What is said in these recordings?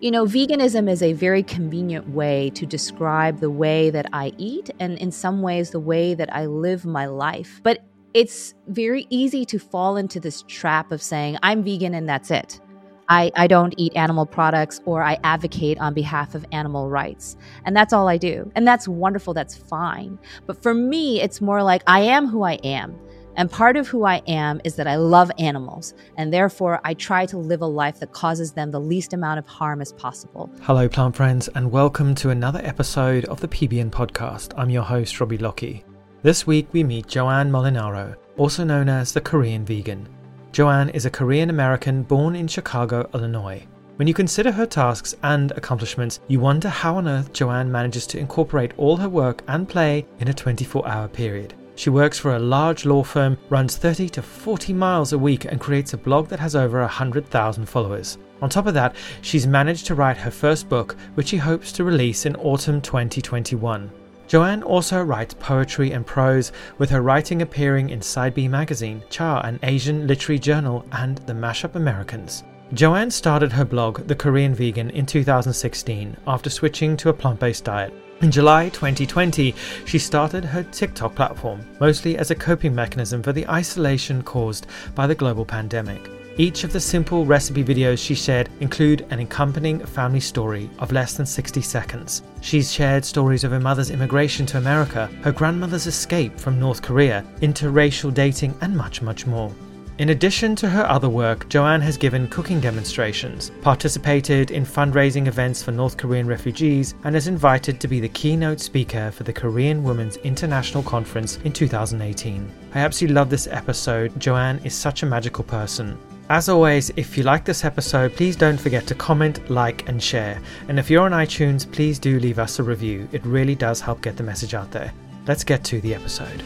You know, veganism is a very convenient way to describe the way that I eat and, in some ways, the way that I live my life. But it's very easy to fall into this trap of saying, I'm vegan and that's it. I, I don't eat animal products or I advocate on behalf of animal rights. And that's all I do. And that's wonderful. That's fine. But for me, it's more like I am who I am. And part of who I am is that I love animals, and therefore I try to live a life that causes them the least amount of harm as possible. Hello, plant friends, and welcome to another episode of the PBN podcast. I'm your host, Robbie Lockie. This week we meet Joanne Molinaro, also known as the Korean Vegan. Joanne is a Korean American born in Chicago, Illinois. When you consider her tasks and accomplishments, you wonder how on earth Joanne manages to incorporate all her work and play in a 24 hour period. She works for a large law firm, runs 30 to 40 miles a week, and creates a blog that has over 100,000 followers. On top of that, she's managed to write her first book, which she hopes to release in autumn 2021. Joanne also writes poetry and prose, with her writing appearing in Side B magazine, Cha, an Asian literary journal, and The Mashup Americans. Joanne started her blog, The Korean Vegan, in 2016 after switching to a plant based diet. In July 2020, she started her TikTok platform, mostly as a coping mechanism for the isolation caused by the global pandemic. Each of the simple recipe videos she shared include an accompanying family story of less than 60 seconds. She's shared stories of her mother's immigration to America, her grandmother's escape from North Korea, interracial dating, and much, much more. In addition to her other work, Joanne has given cooking demonstrations, participated in fundraising events for North Korean refugees, and is invited to be the keynote speaker for the Korean Women's International Conference in 2018. I absolutely love this episode. Joanne is such a magical person. As always, if you like this episode, please don't forget to comment, like, and share. And if you're on iTunes, please do leave us a review. It really does help get the message out there. Let's get to the episode.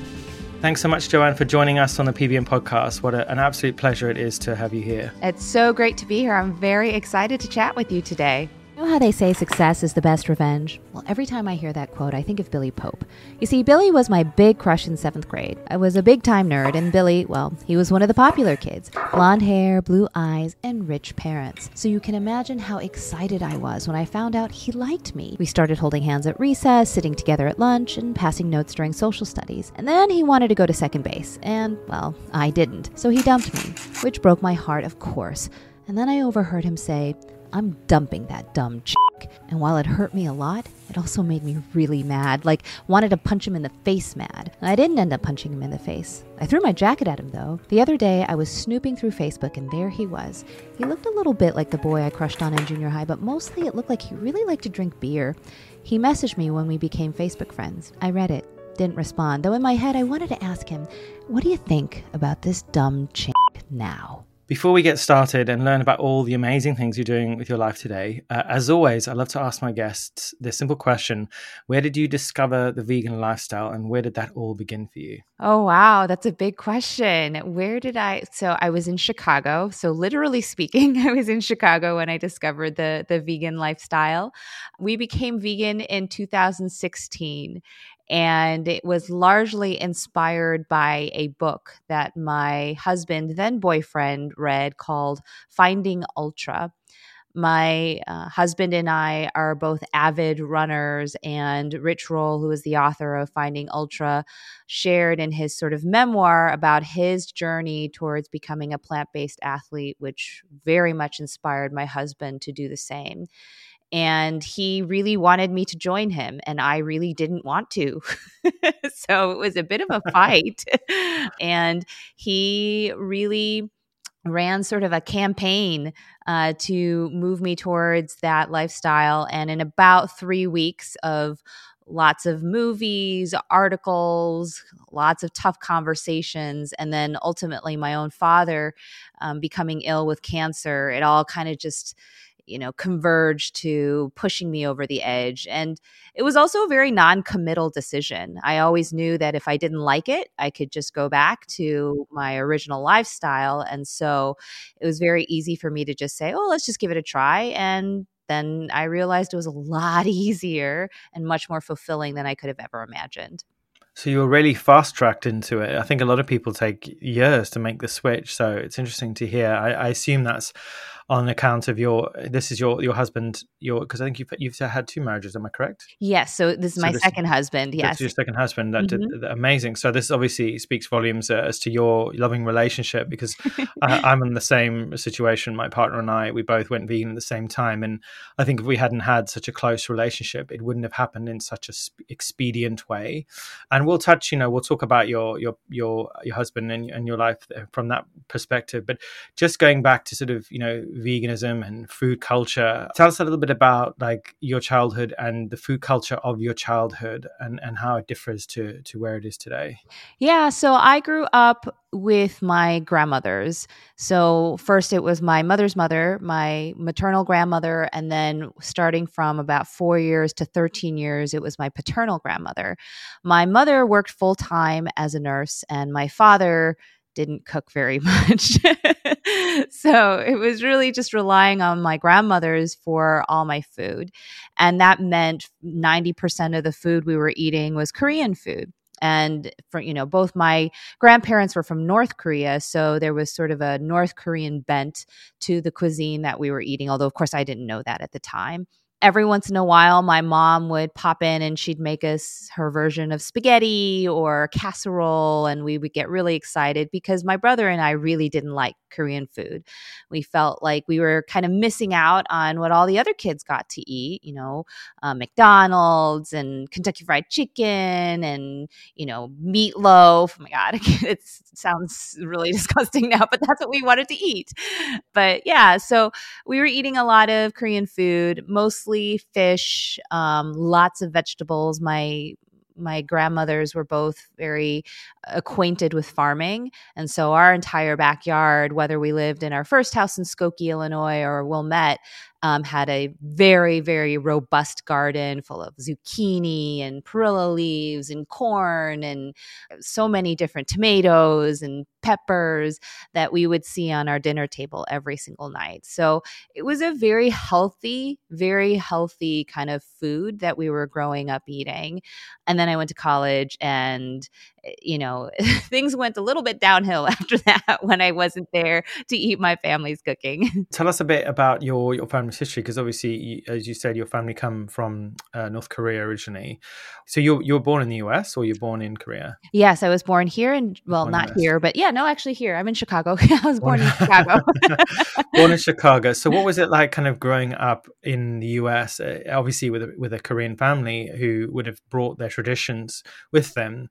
Thanks so much, Joanne, for joining us on the PBN podcast. What a, an absolute pleasure it is to have you here. It's so great to be here. I'm very excited to chat with you today. You know how they say success is the best revenge? Well, every time I hear that quote, I think of Billy Pope. You see, Billy was my big crush in seventh grade. I was a big time nerd, and Billy, well, he was one of the popular kids blonde hair, blue eyes, and rich parents. So you can imagine how excited I was when I found out he liked me. We started holding hands at recess, sitting together at lunch, and passing notes during social studies. And then he wanted to go to second base, and, well, I didn't. So he dumped me, which broke my heart, of course. And then I overheard him say, I'm dumping that dumb chick. And while it hurt me a lot, it also made me really mad. Like, wanted to punch him in the face mad. I didn't end up punching him in the face. I threw my jacket at him, though. The other day, I was snooping through Facebook, and there he was. He looked a little bit like the boy I crushed on in junior high, but mostly it looked like he really liked to drink beer. He messaged me when we became Facebook friends. I read it. Didn't respond, though in my head I wanted to ask him, What do you think about this dumb chick now? Before we get started and learn about all the amazing things you're doing with your life today, uh, as always, I love to ask my guests this simple question Where did you discover the vegan lifestyle and where did that all begin for you? Oh, wow. That's a big question. Where did I? So I was in Chicago. So, literally speaking, I was in Chicago when I discovered the, the vegan lifestyle. We became vegan in 2016 and it was largely inspired by a book that my husband, then boyfriend, read called Finding Ultra. My uh, husband and I are both avid runners, and Rich Roll, who is the author of Finding Ultra, shared in his sort of memoir about his journey towards becoming a plant based athlete, which very much inspired my husband to do the same and he really wanted me to join him and i really didn't want to. So it was a bit of a fight and he really ran sort of a campaign uh, to move me towards that lifestyle. And in about three weeks of lots of movies articles lots of tough conversations and then ultimately my own father um, becoming ill with cancer it all kind of just you know, converge to pushing me over the edge. And it was also a very non committal decision. I always knew that if I didn't like it, I could just go back to my original lifestyle. And so it was very easy for me to just say, oh, let's just give it a try. And then I realized it was a lot easier and much more fulfilling than I could have ever imagined. So you were really fast tracked into it. I think a lot of people take years to make the switch. So it's interesting to hear. I, I assume that's on account of your this is your your husband your because I think you've you've had two marriages. Am I correct? Yes. So this is so my this, second husband. Yes, your second husband. That mm-hmm. did, amazing. So this obviously speaks volumes uh, as to your loving relationship because I, am in the same situation. My partner and I we both went vegan at the same time, and I think if we hadn't had such a close relationship, it wouldn't have happened in such a sp- expedient way. And we'll touch. You know, we'll talk about your your your your husband and, and your life from that perspective. But just going back to sort of you know veganism and food culture, tell us a little bit about like your childhood and the food culture of your childhood and and how it differs to to where it is today. Yeah, so I grew up with my grandmothers. So, first it was my mother's mother, my maternal grandmother, and then starting from about four years to 13 years, it was my paternal grandmother. My mother worked full time as a nurse, and my father didn't cook very much. so it was really just relying on my grandmothers for all my food. And that meant 90% of the food we were eating was Korean food and for you know both my grandparents were from north korea so there was sort of a north korean bent to the cuisine that we were eating although of course i didn't know that at the time every once in a while, my mom would pop in and she'd make us her version of spaghetti or casserole. And we would get really excited because my brother and I really didn't like Korean food. We felt like we were kind of missing out on what all the other kids got to eat, you know, uh, McDonald's and Kentucky Fried Chicken and, you know, meatloaf. Oh my God, it sounds really disgusting now, but that's what we wanted to eat. But yeah, so we were eating a lot of Korean food, mostly fish, um, lots of vegetables. My my grandmothers were both very acquainted with farming. And so our entire backyard, whether we lived in our first house in Skokie, Illinois or Wilmette, um, had a very, very robust garden full of zucchini and perilla leaves and corn and so many different tomatoes and peppers that we would see on our dinner table every single night. So it was a very healthy, very healthy kind of food that we were growing up eating. And then I went to college and you know, things went a little bit downhill after that when I wasn't there to eat my family's cooking. Tell us a bit about your your history, because obviously, as you said, your family come from uh, North Korea originally. So you you were born in the U.S. or you're born in Korea? Yes, I was born here, and well, born not here, but yeah, no, actually here. I'm in Chicago. I was born, born in Chicago. born in Chicago. So what was it like, kind of growing up in the U.S. Uh, obviously with a, with a Korean family who would have brought their traditions with them?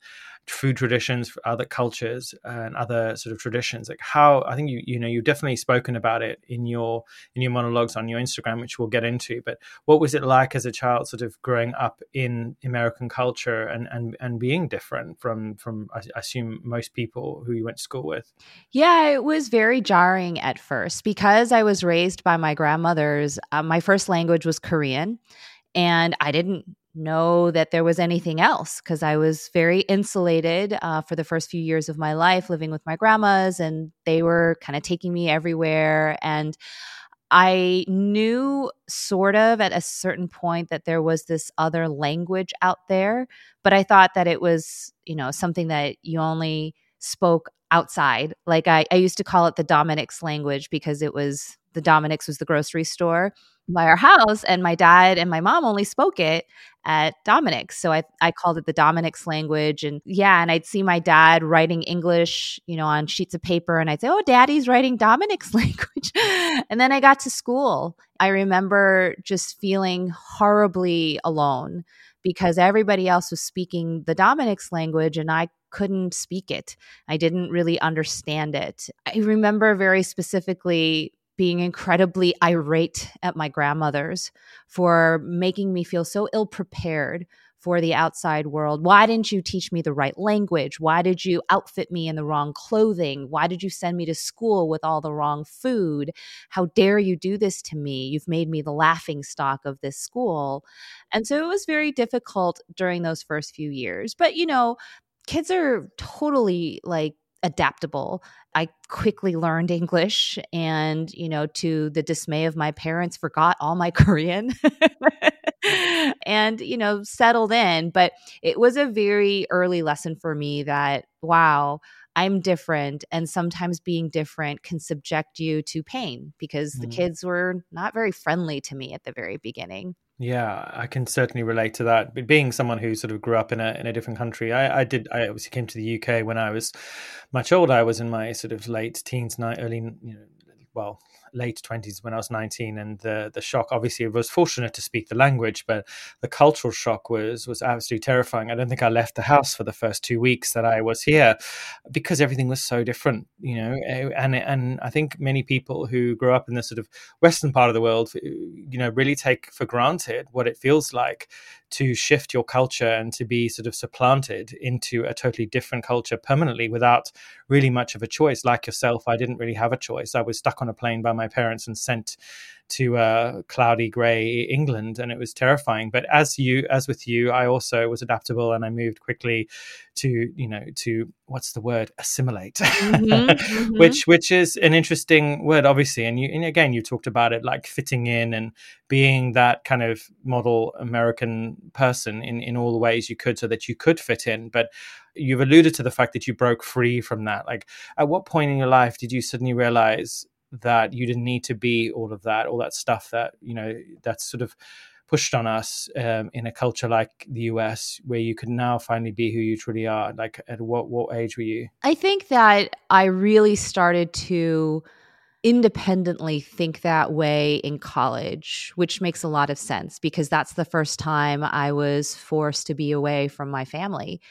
Food traditions, other cultures, and other sort of traditions. Like how I think you you know you've definitely spoken about it in your in your monologues on your Instagram, which we'll get into. But what was it like as a child, sort of growing up in American culture and and and being different from from I assume most people who you went to school with? Yeah, it was very jarring at first because I was raised by my grandmothers. Uh, my first language was Korean and I didn't know that there was anything else because I was very insulated uh, for the first few years of my life living with my grandmas, and they were kind of taking me everywhere. And I knew sort of at a certain point that there was this other language out there, but I thought that it was, you know, something that you only spoke outside. Like I, I used to call it the Dominick's language because it was the Dominick's was the grocery store by our house and my dad and my mom only spoke it at Dominick's. So I, I called it the Dominick's language. And yeah, and I'd see my dad writing English, you know, on sheets of paper. And I'd say, oh, daddy's writing Dominick's language. and then I got to school. I remember just feeling horribly alone because everybody else was speaking the Dominick's language and I couldn't speak it. I didn't really understand it. I remember very specifically being incredibly irate at my grandmothers for making me feel so ill prepared for the outside world. Why didn't you teach me the right language? Why did you outfit me in the wrong clothing? Why did you send me to school with all the wrong food? How dare you do this to me? You've made me the laughing stock of this school. And so it was very difficult during those first few years. But, you know, kids are totally like adaptable. I quickly learned English and, you know, to the dismay of my parents, forgot all my Korean and, you know, settled in. But it was a very early lesson for me that, wow, I'm different. And sometimes being different can subject you to pain because mm. the kids were not very friendly to me at the very beginning. Yeah, I can certainly relate to that. But being someone who sort of grew up in a in a different country, I, I did. I obviously came to the UK when I was much older. I was in my sort of late teens, night early, you know, well, late 20s when I was 19 and the the shock obviously I was fortunate to speak the language but the cultural shock was was absolutely terrifying I don't think I left the house for the first 2 weeks that I was here because everything was so different you know eh, and and I think many people who grow up in the sort of western part of the world you know really take for granted what it feels like to shift your culture and to be sort of supplanted into a totally different culture permanently without really much of a choice. Like yourself, I didn't really have a choice. I was stuck on a plane by my parents and sent to uh, cloudy grey England, and it was terrifying. But as you, as with you, I also was adaptable, and I moved quickly to, you know, to what's the word, assimilate, mm-hmm, mm-hmm. which which is an interesting word, obviously. And you, and again, you talked about it like fitting in and being that kind of model American person in in all the ways you could, so that you could fit in. But you've alluded to the fact that you broke free from that. Like, at what point in your life did you suddenly realize? That you didn't need to be all of that, all that stuff that you know that's sort of pushed on us um, in a culture like the US, where you could now finally be who you truly are. Like, at what what age were you? I think that I really started to independently think that way in college, which makes a lot of sense because that's the first time I was forced to be away from my family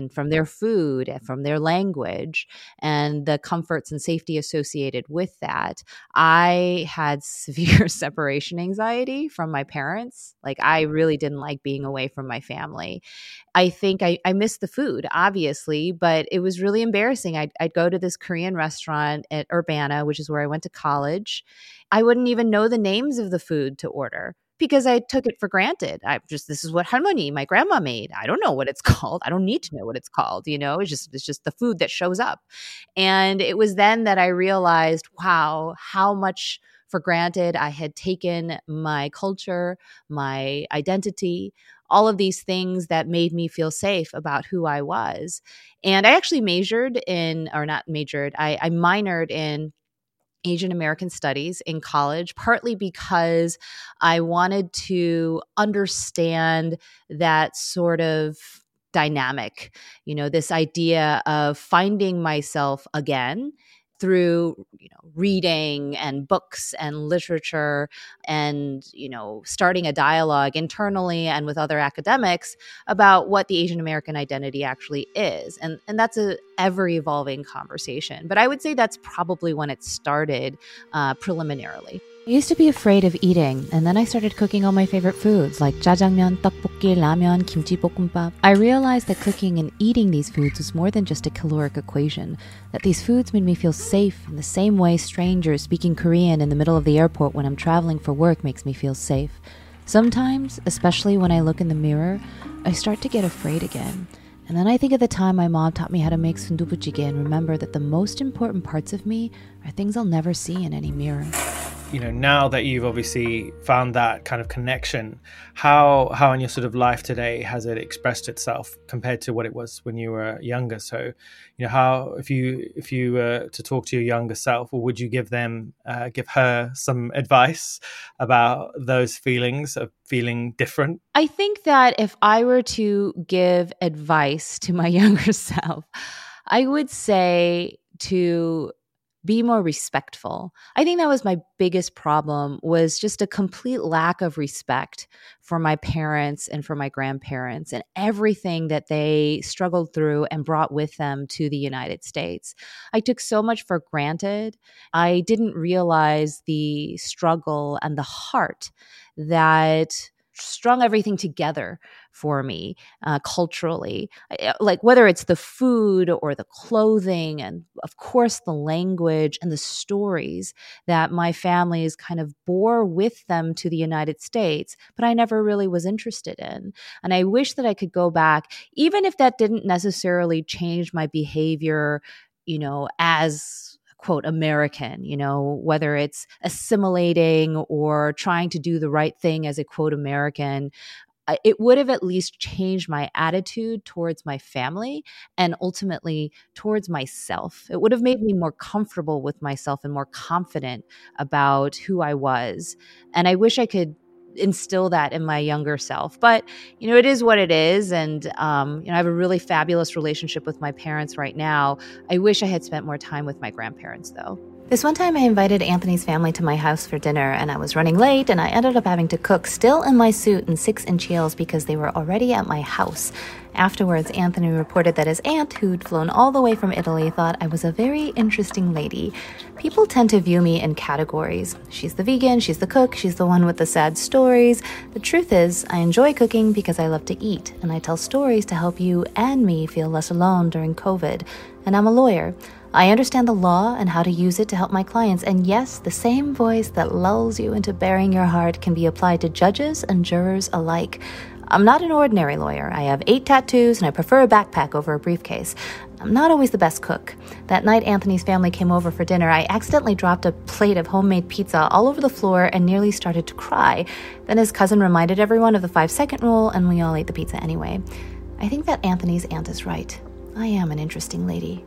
and from their food and from their language and the comforts and safety associated with that. I had severe separation anxiety from my parents. Like, I really didn't like being away from my family. I think I, I missed the food, obviously, but it was really embarrassing. I'd, I'd go to this Korean restaurant at Urbana, which is where I went to college. I wouldn't even know the names of the food to order because I took it for granted. I just this is what halmoni, my grandma made. I don't know what it's called. I don't need to know what it's called. You know, it's just it's just the food that shows up. And it was then that I realized, wow, how much for granted I had taken my culture, my identity, all of these things that made me feel safe about who I was. And I actually majored in, or not majored, I, I minored in Asian American Studies in college, partly because I wanted to understand that sort of dynamic, you know, this idea of finding myself again through you know reading and books and literature and you know starting a dialogue internally and with other academics about what the asian american identity actually is. And and that's a ever evolving conversation but i would say that's probably when it started uh, preliminarily I used to be afraid of eating, and then I started cooking all my favorite foods like jjajangmyeon, tteokbokki, ramyeon, kimchi bokkeumbap. I realized that cooking and eating these foods was more than just a caloric equation, that these foods made me feel safe in the same way strangers speaking Korean in the middle of the airport when I'm traveling for work makes me feel safe. Sometimes, especially when I look in the mirror, I start to get afraid again. And then I think of the time my mom taught me how to make sundubu jjigae and remember that the most important parts of me are things I'll never see in any mirror you know now that you've obviously found that kind of connection how how in your sort of life today has it expressed itself compared to what it was when you were younger? So you know how if you if you were to talk to your younger self or would you give them uh, give her some advice about those feelings of feeling different? I think that if i were to give advice to my younger self i would say to be more respectful. I think that was my biggest problem was just a complete lack of respect for my parents and for my grandparents and everything that they struggled through and brought with them to the United States. I took so much for granted. I didn't realize the struggle and the heart that strung everything together for me uh, culturally uh, like whether it's the food or the clothing and of course the language and the stories that my families kind of bore with them to the united states but i never really was interested in and i wish that i could go back even if that didn't necessarily change my behavior you know as quote American, you know, whether it's assimilating or trying to do the right thing as a quote American. It would have at least changed my attitude towards my family and ultimately towards myself. It would have made me more comfortable with myself and more confident about who I was. And I wish I could instill that in my younger self. But you know, it is what it is, and um, you know, I have a really fabulous relationship with my parents right now. I wish I had spent more time with my grandparents, though. This one time I invited Anthony's family to my house for dinner, and I was running late, and I ended up having to cook still in my suit and six inch heels because they were already at my house. Afterwards, Anthony reported that his aunt, who'd flown all the way from Italy, thought I was a very interesting lady. People tend to view me in categories. She's the vegan, she's the cook, she's the one with the sad stories. The truth is, I enjoy cooking because I love to eat, and I tell stories to help you and me feel less alone during COVID. And I'm a lawyer. I understand the law and how to use it to help my clients, and yes, the same voice that lulls you into baring your heart can be applied to judges and jurors alike. I'm not an ordinary lawyer. I have eight tattoos and I prefer a backpack over a briefcase. I'm not always the best cook. That night Anthony's family came over for dinner, I accidentally dropped a plate of homemade pizza all over the floor and nearly started to cry. Then his cousin reminded everyone of the five second rule, and we all ate the pizza anyway. I think that Anthony's aunt is right. I am an interesting lady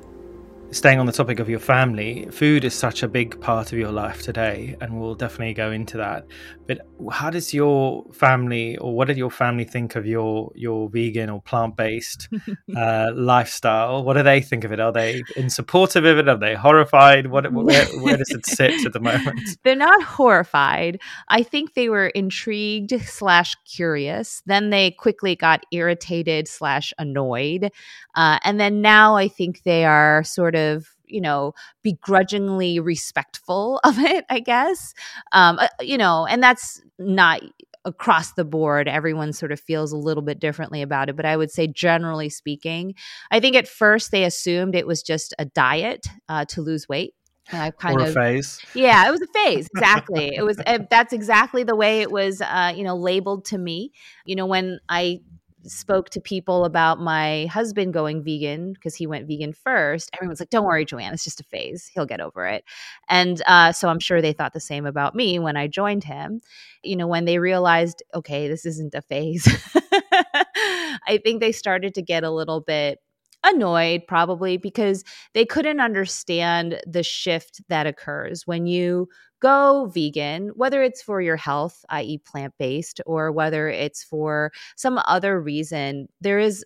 staying on the topic of your family, food is such a big part of your life today, and we'll definitely go into that. But how does your family, or what did your family think of your your vegan or plant based uh, lifestyle? What do they think of it? Are they in support of it? Are they horrified? What where, where does it sit at the moment? They're not horrified. I think they were intrigued slash curious. Then they quickly got irritated slash annoyed, uh, and then now I think they are sort of of you know begrudgingly respectful of it i guess um uh, you know and that's not across the board everyone sort of feels a little bit differently about it but i would say generally speaking i think at first they assumed it was just a diet uh, to lose weight I kind or a of phase. Yeah, it was a phase. Exactly. it was. Uh, that's exactly the way it was. Uh, you know, labeled to me. You know, when I spoke to people about my husband going vegan because he went vegan first, everyone's like, "Don't worry, Joanne, it's just a phase. He'll get over it." And uh, so I'm sure they thought the same about me when I joined him. You know, when they realized, okay, this isn't a phase, I think they started to get a little bit annoyed probably because they couldn't understand the shift that occurs when you go vegan, whether it's for your health, i.e., plant based, or whether it's for some other reason, there is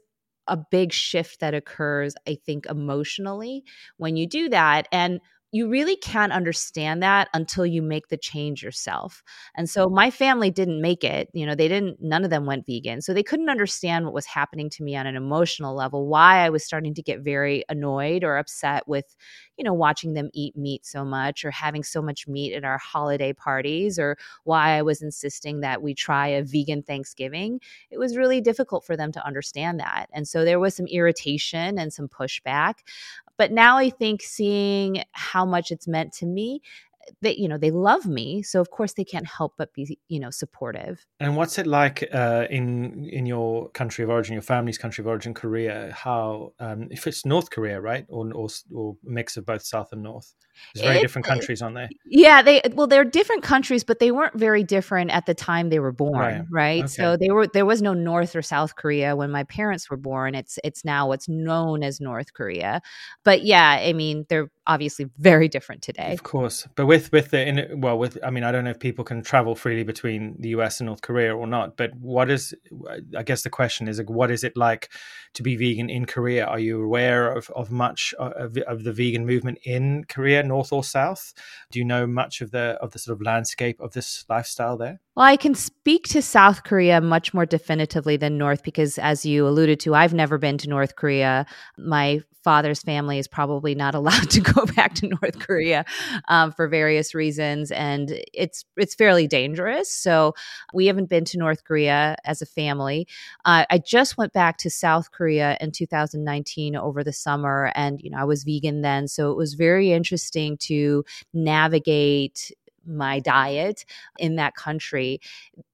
a big shift that occurs, I think, emotionally when you do that. And you really can't understand that until you make the change yourself. And so mm-hmm. my family didn't make it. You know, they didn't, none of them went vegan. So they couldn't understand what was happening to me on an emotional level, why I was starting to get very annoyed or upset with, you know, watching them eat meat so much or having so much meat at our holiday parties or why I was insisting that we try a vegan Thanksgiving. It was really difficult for them to understand that. And so there was some irritation and some pushback. But now I think seeing how much it's meant to me, that you know they love me so of course they can't help but be you know supportive and what's it like uh, in in your country of origin your family's country of origin korea how um, if it's north korea right or, or or mix of both south and north there's very it, different countries, aren't they? Yeah, they well, they're different countries, but they weren't very different at the time they were born, right? right? Okay. So they were there was no North or South Korea when my parents were born. It's it's now what's known as North Korea. But yeah, I mean, they're obviously very different today. Of course, but with with the in, well, with I mean, I don't know if people can travel freely between the U.S. and North Korea or not. But what is I guess the question is like, what is it like to be vegan in Korea? Are you aware of of much of, of the vegan movement in Korea? north or south? Do you know much of the of the sort of landscape of this lifestyle there? Well, I can speak to South Korea much more definitively than North because, as you alluded to, I've never been to North Korea. My father's family is probably not allowed to go back to North Korea um, for various reasons, and it's it's fairly dangerous. So we haven't been to North Korea as a family. Uh, I just went back to South Korea in 2019 over the summer, and you know I was vegan then, so it was very interesting to navigate my diet in that country.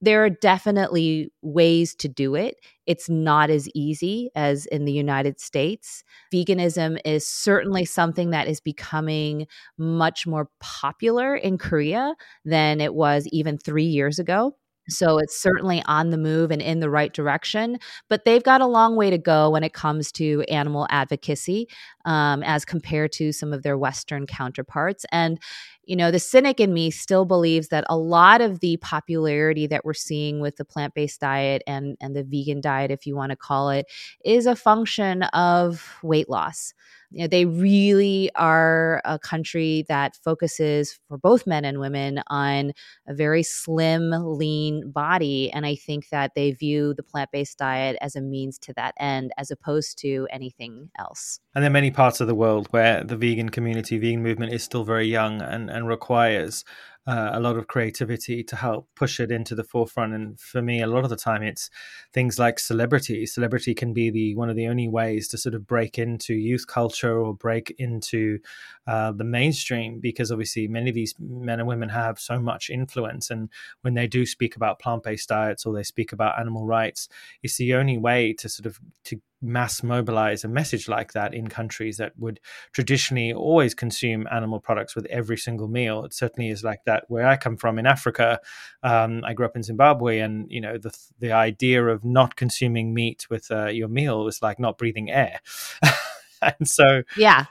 There are definitely ways to do it. It's not as easy as in the United States. Veganism is certainly something that is becoming much more popular in Korea than it was even three years ago. So it's certainly on the move and in the right direction, but they've got a long way to go when it comes to animal advocacy um, as compared to some of their Western counterparts. And, you know, the cynic in me still believes that a lot of the popularity that we're seeing with the plant based diet and, and the vegan diet, if you want to call it, is a function of weight loss you know, they really are a country that focuses for both men and women on a very slim, lean body. And I think that they view the plant based diet as a means to that end as opposed to anything else. And there are many parts of the world where the vegan community, vegan movement is still very young and, and requires uh, a lot of creativity to help push it into the forefront. And for me, a lot of the time, it's things like celebrity. Celebrity can be the one of the only ways to sort of break into youth culture or break into uh, the mainstream, because obviously many of these men and women have so much influence. And when they do speak about plant-based diets or they speak about animal rights, it's the only way to sort of to mass mobilize a message like that in countries that would traditionally always consume animal products with every single meal. It certainly is like that where I come from in Africa. Um, I grew up in Zimbabwe, and you know the the idea of not consuming meat with uh, your meal was like not breathing air. and so yeah.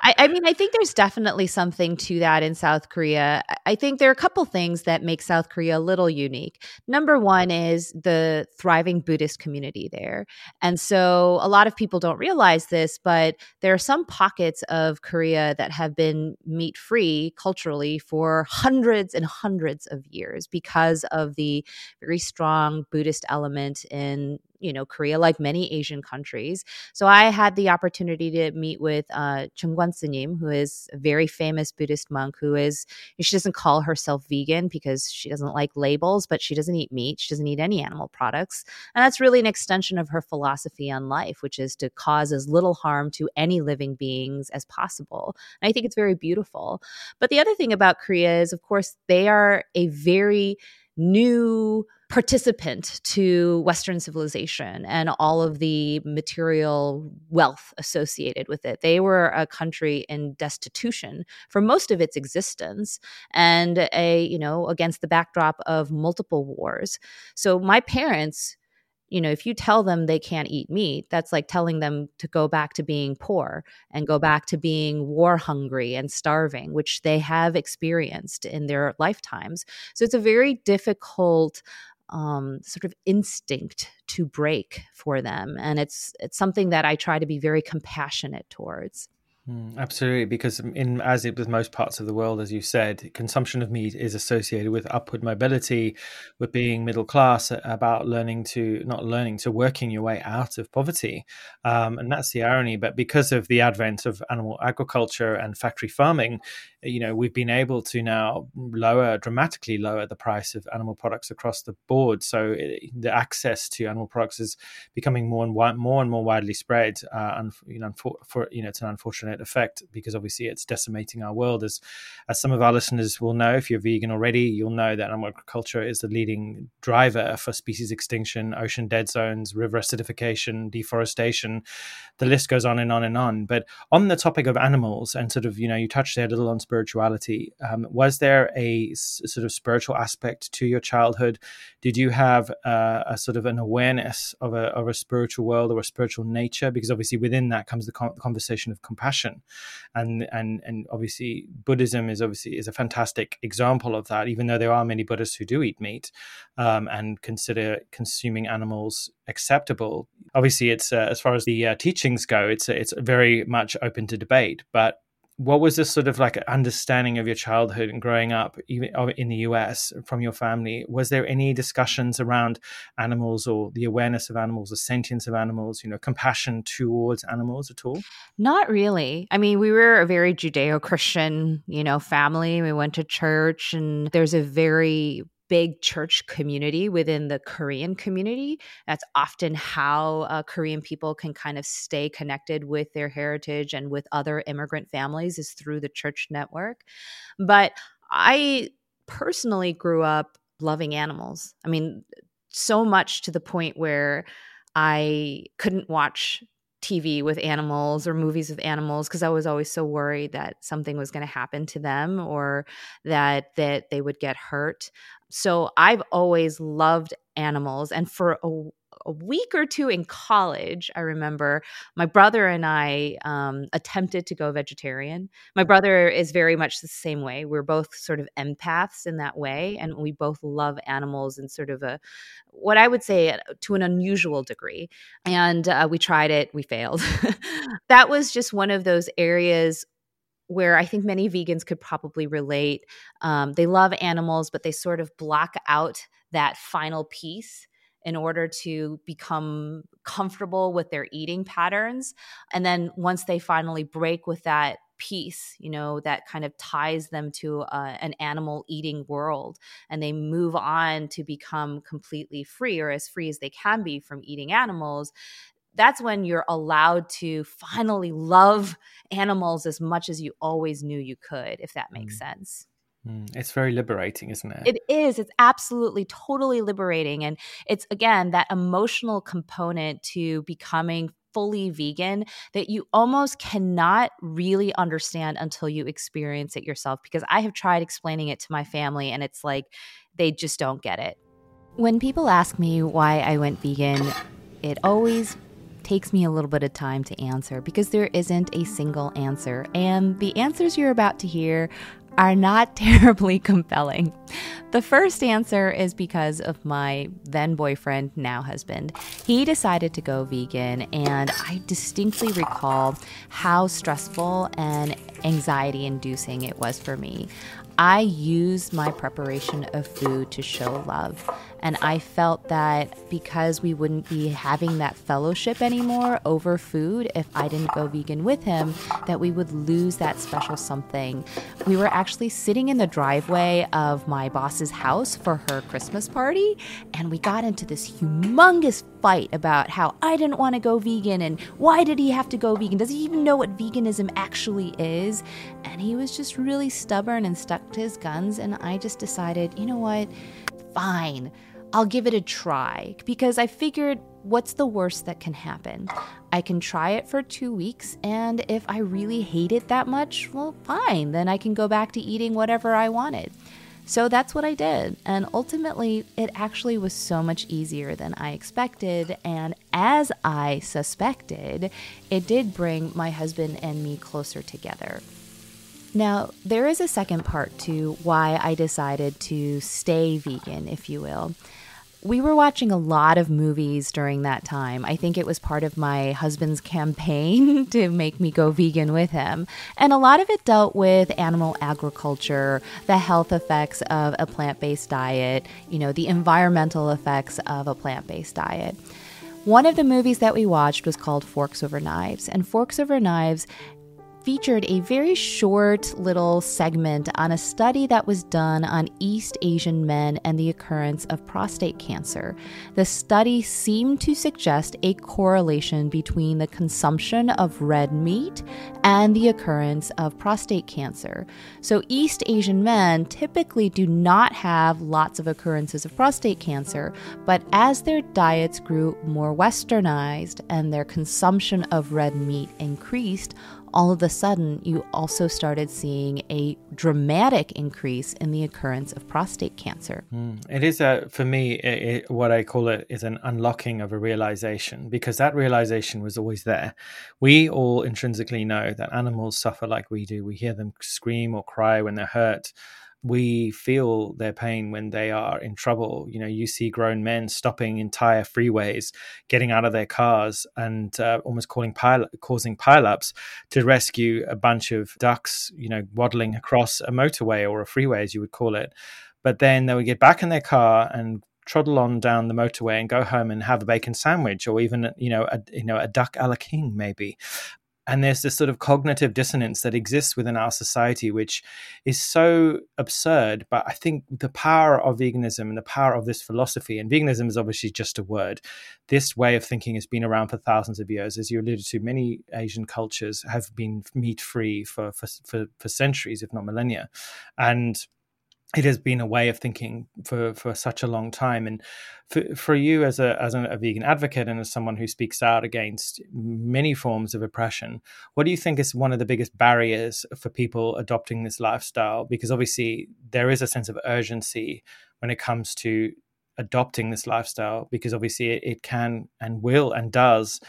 I, I, mean i think there's definitely something to that in south korea. I think there are a couple things that make south korea a little unique. Number one is the thriving buddhist community there. And so a lot of people don't realize this but there are some pockets of korea that have been meat free culturally for hundreds and hundreds of years because of the very strong buddhist element in you know Korea, like many Asian countries. So I had the opportunity to meet with uh, Jeong Kwan who is a very famous Buddhist monk. Who is she doesn't call herself vegan because she doesn't like labels, but she doesn't eat meat. She doesn't eat any animal products, and that's really an extension of her philosophy on life, which is to cause as little harm to any living beings as possible. And I think it's very beautiful. But the other thing about Korea is, of course, they are a very new participant to Western civilization and all of the material wealth associated with it. They were a country in destitution for most of its existence and a, you know, against the backdrop of multiple wars. So my parents you know, if you tell them they can't eat meat, that's like telling them to go back to being poor and go back to being war hungry and starving, which they have experienced in their lifetimes. So it's a very difficult um, sort of instinct to break for them, and it's it's something that I try to be very compassionate towards. Mm, absolutely, because in as it with most parts of the world, as you said, consumption of meat is associated with upward mobility, with being middle class, about learning to not learning to working your way out of poverty, um, and that's the irony. But because of the advent of animal agriculture and factory farming, you know we've been able to now lower dramatically lower the price of animal products across the board. So it, the access to animal products is becoming more and more and more widely spread. Uh, and you know, for, for you know, it's an unfortunate effect because obviously it's decimating our world. As as some of our listeners will know, if you're vegan already, you'll know that agriculture is the leading driver for species extinction, ocean dead zones, river acidification, deforestation. The list goes on and on and on. But on the topic of animals, and sort of you know, you touched there a little on spirituality. Um, was there a s- sort of spiritual aspect to your childhood? Did you have uh, a sort of an awareness of a of a spiritual world or a spiritual nature? Because obviously within that comes the conversation of compassion and and and obviously Buddhism is obviously is a fantastic example of that. Even though there are many Buddhists who do eat meat um, and consider consuming animals acceptable, obviously it's uh, as far as the uh, teachings go, it's it's very much open to debate. But what was this sort of like understanding of your childhood and growing up even uh, in the US from your family? Was there any discussions around animals or the awareness of animals the sentience of animals you know compassion towards animals at all? Not really. I mean we were a very judeo-christian you know family. We went to church and there's a very big church community within the Korean community. That's often how uh, Korean people can kind of stay connected with their heritage and with other immigrant families is through the church network. But I personally grew up loving animals. I mean, so much to the point where I couldn't watch TV with animals or movies with animals because I was always so worried that something was going to happen to them or that that they would get hurt. So I've always loved animals. And for a, a week or two in college, I remember my brother and I um, attempted to go vegetarian. My brother is very much the same way. We're both sort of empaths in that way, and we both love animals in sort of a what I would say uh, to an unusual degree. And uh, we tried it, we failed. that was just one of those areas where I think many vegans could probably relate. Um, they love animals, but they sort of block out that final piece in order to become comfortable with their eating patterns. And then once they finally break with that piece, you know, that kind of ties them to uh, an animal eating world and they move on to become completely free or as free as they can be from eating animals, that's when you're allowed to finally love animals as much as you always knew you could, if that makes mm. sense. Mm, it's very liberating, isn't it? It is. It's absolutely totally liberating. And it's, again, that emotional component to becoming fully vegan that you almost cannot really understand until you experience it yourself. Because I have tried explaining it to my family and it's like they just don't get it. When people ask me why I went vegan, it always takes me a little bit of time to answer because there isn't a single answer. And the answers you're about to hear are not terribly compelling. The first answer is because of my then boyfriend, now husband. He decided to go vegan, and I distinctly recall how stressful and anxiety inducing it was for me. I use my preparation of food to show love. And I felt that because we wouldn't be having that fellowship anymore over food if I didn't go vegan with him, that we would lose that special something. We were actually sitting in the driveway of my boss's house for her Christmas party, and we got into this humongous fight about how I didn't want to go vegan and why did he have to go vegan? Does he even know what veganism actually is? And he was just really stubborn and stuck to his guns. And I just decided, you know what? Fine. I'll give it a try because I figured what's the worst that can happen? I can try it for two weeks, and if I really hate it that much, well, fine, then I can go back to eating whatever I wanted. So that's what I did. And ultimately, it actually was so much easier than I expected. And as I suspected, it did bring my husband and me closer together. Now, there is a second part to why I decided to stay vegan, if you will we were watching a lot of movies during that time. I think it was part of my husband's campaign to make me go vegan with him. And a lot of it dealt with animal agriculture, the health effects of a plant based diet, you know, the environmental effects of a plant based diet. One of the movies that we watched was called Forks Over Knives. And Forks Over Knives featured a very short little segment on a study that was done on East Asian men and the occurrence of prostate cancer. The study seemed to suggest a correlation between the consumption of red meat and the occurrence of prostate cancer. So, East Asian men typically do not have lots of occurrences of prostate cancer, but as their diets grew more westernized and their consumption of red meat increased, all of a sudden you also started seeing a dramatic increase in the occurrence of prostate cancer. Mm. It is a, for me, it, it, what I call it is an unlocking of a realization because that realization was always there. We all intrinsically know that animals suffer like we do. We hear them scream or cry when they're hurt we feel their pain when they are in trouble. You know, you see grown men stopping entire freeways, getting out of their cars, and uh, almost calling pile- causing pileups to rescue a bunch of ducks. You know, waddling across a motorway or a freeway, as you would call it. But then they would get back in their car and trundle on down the motorway and go home and have a bacon sandwich or even you know a you know a duck a la king maybe and there's this sort of cognitive dissonance that exists within our society which is so absurd but i think the power of veganism and the power of this philosophy and veganism is obviously just a word this way of thinking has been around for thousands of years as you alluded to many asian cultures have been meat free for, for for for centuries if not millennia. And it has been a way of thinking for, for such a long time. And for, for you as a as a, vegan advocate and as someone who speaks out against many forms of oppression, what do you think is one of the biggest barriers for people adopting this lifestyle? Because obviously there is a sense of urgency when it comes to adopting this lifestyle because obviously it, it can and will and does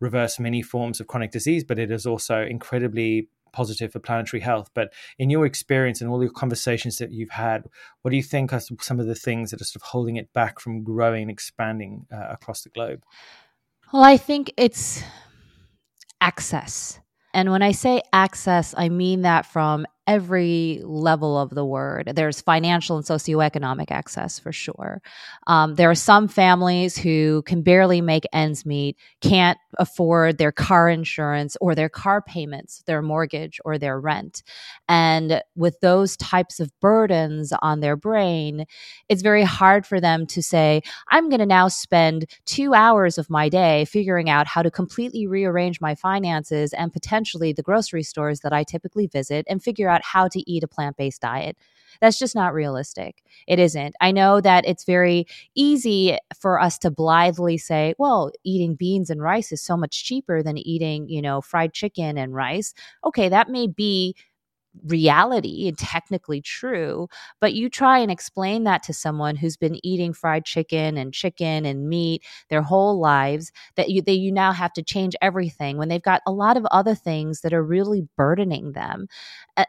reverse many forms of chronic disease, but it is also incredibly positive for planetary health. But in your experience and all your conversations that you've had, what do you think are some of the things that are sort of holding it back from growing and expanding uh, across the globe? Well, I think it's access. And when I say access, I mean that from every level of the word. There's financial and socioeconomic access for sure. Um, there are some families who can barely make ends meet, can't afford their car insurance or their car payments, their mortgage or their rent. And with those types of burdens on their brain, it's very hard for them to say, I'm going to now spend two hours of my day figuring out how to completely rearrange my finances and potentially the grocery stores that I typically visit and figure out how to eat a plant based diet. That's just not realistic. It isn't. I know that it's very easy for us to blithely say, well, eating beans and rice is so much cheaper than eating, you know, fried chicken and rice. Okay, that may be reality and technically true but you try and explain that to someone who's been eating fried chicken and chicken and meat their whole lives that you they you now have to change everything when they've got a lot of other things that are really burdening them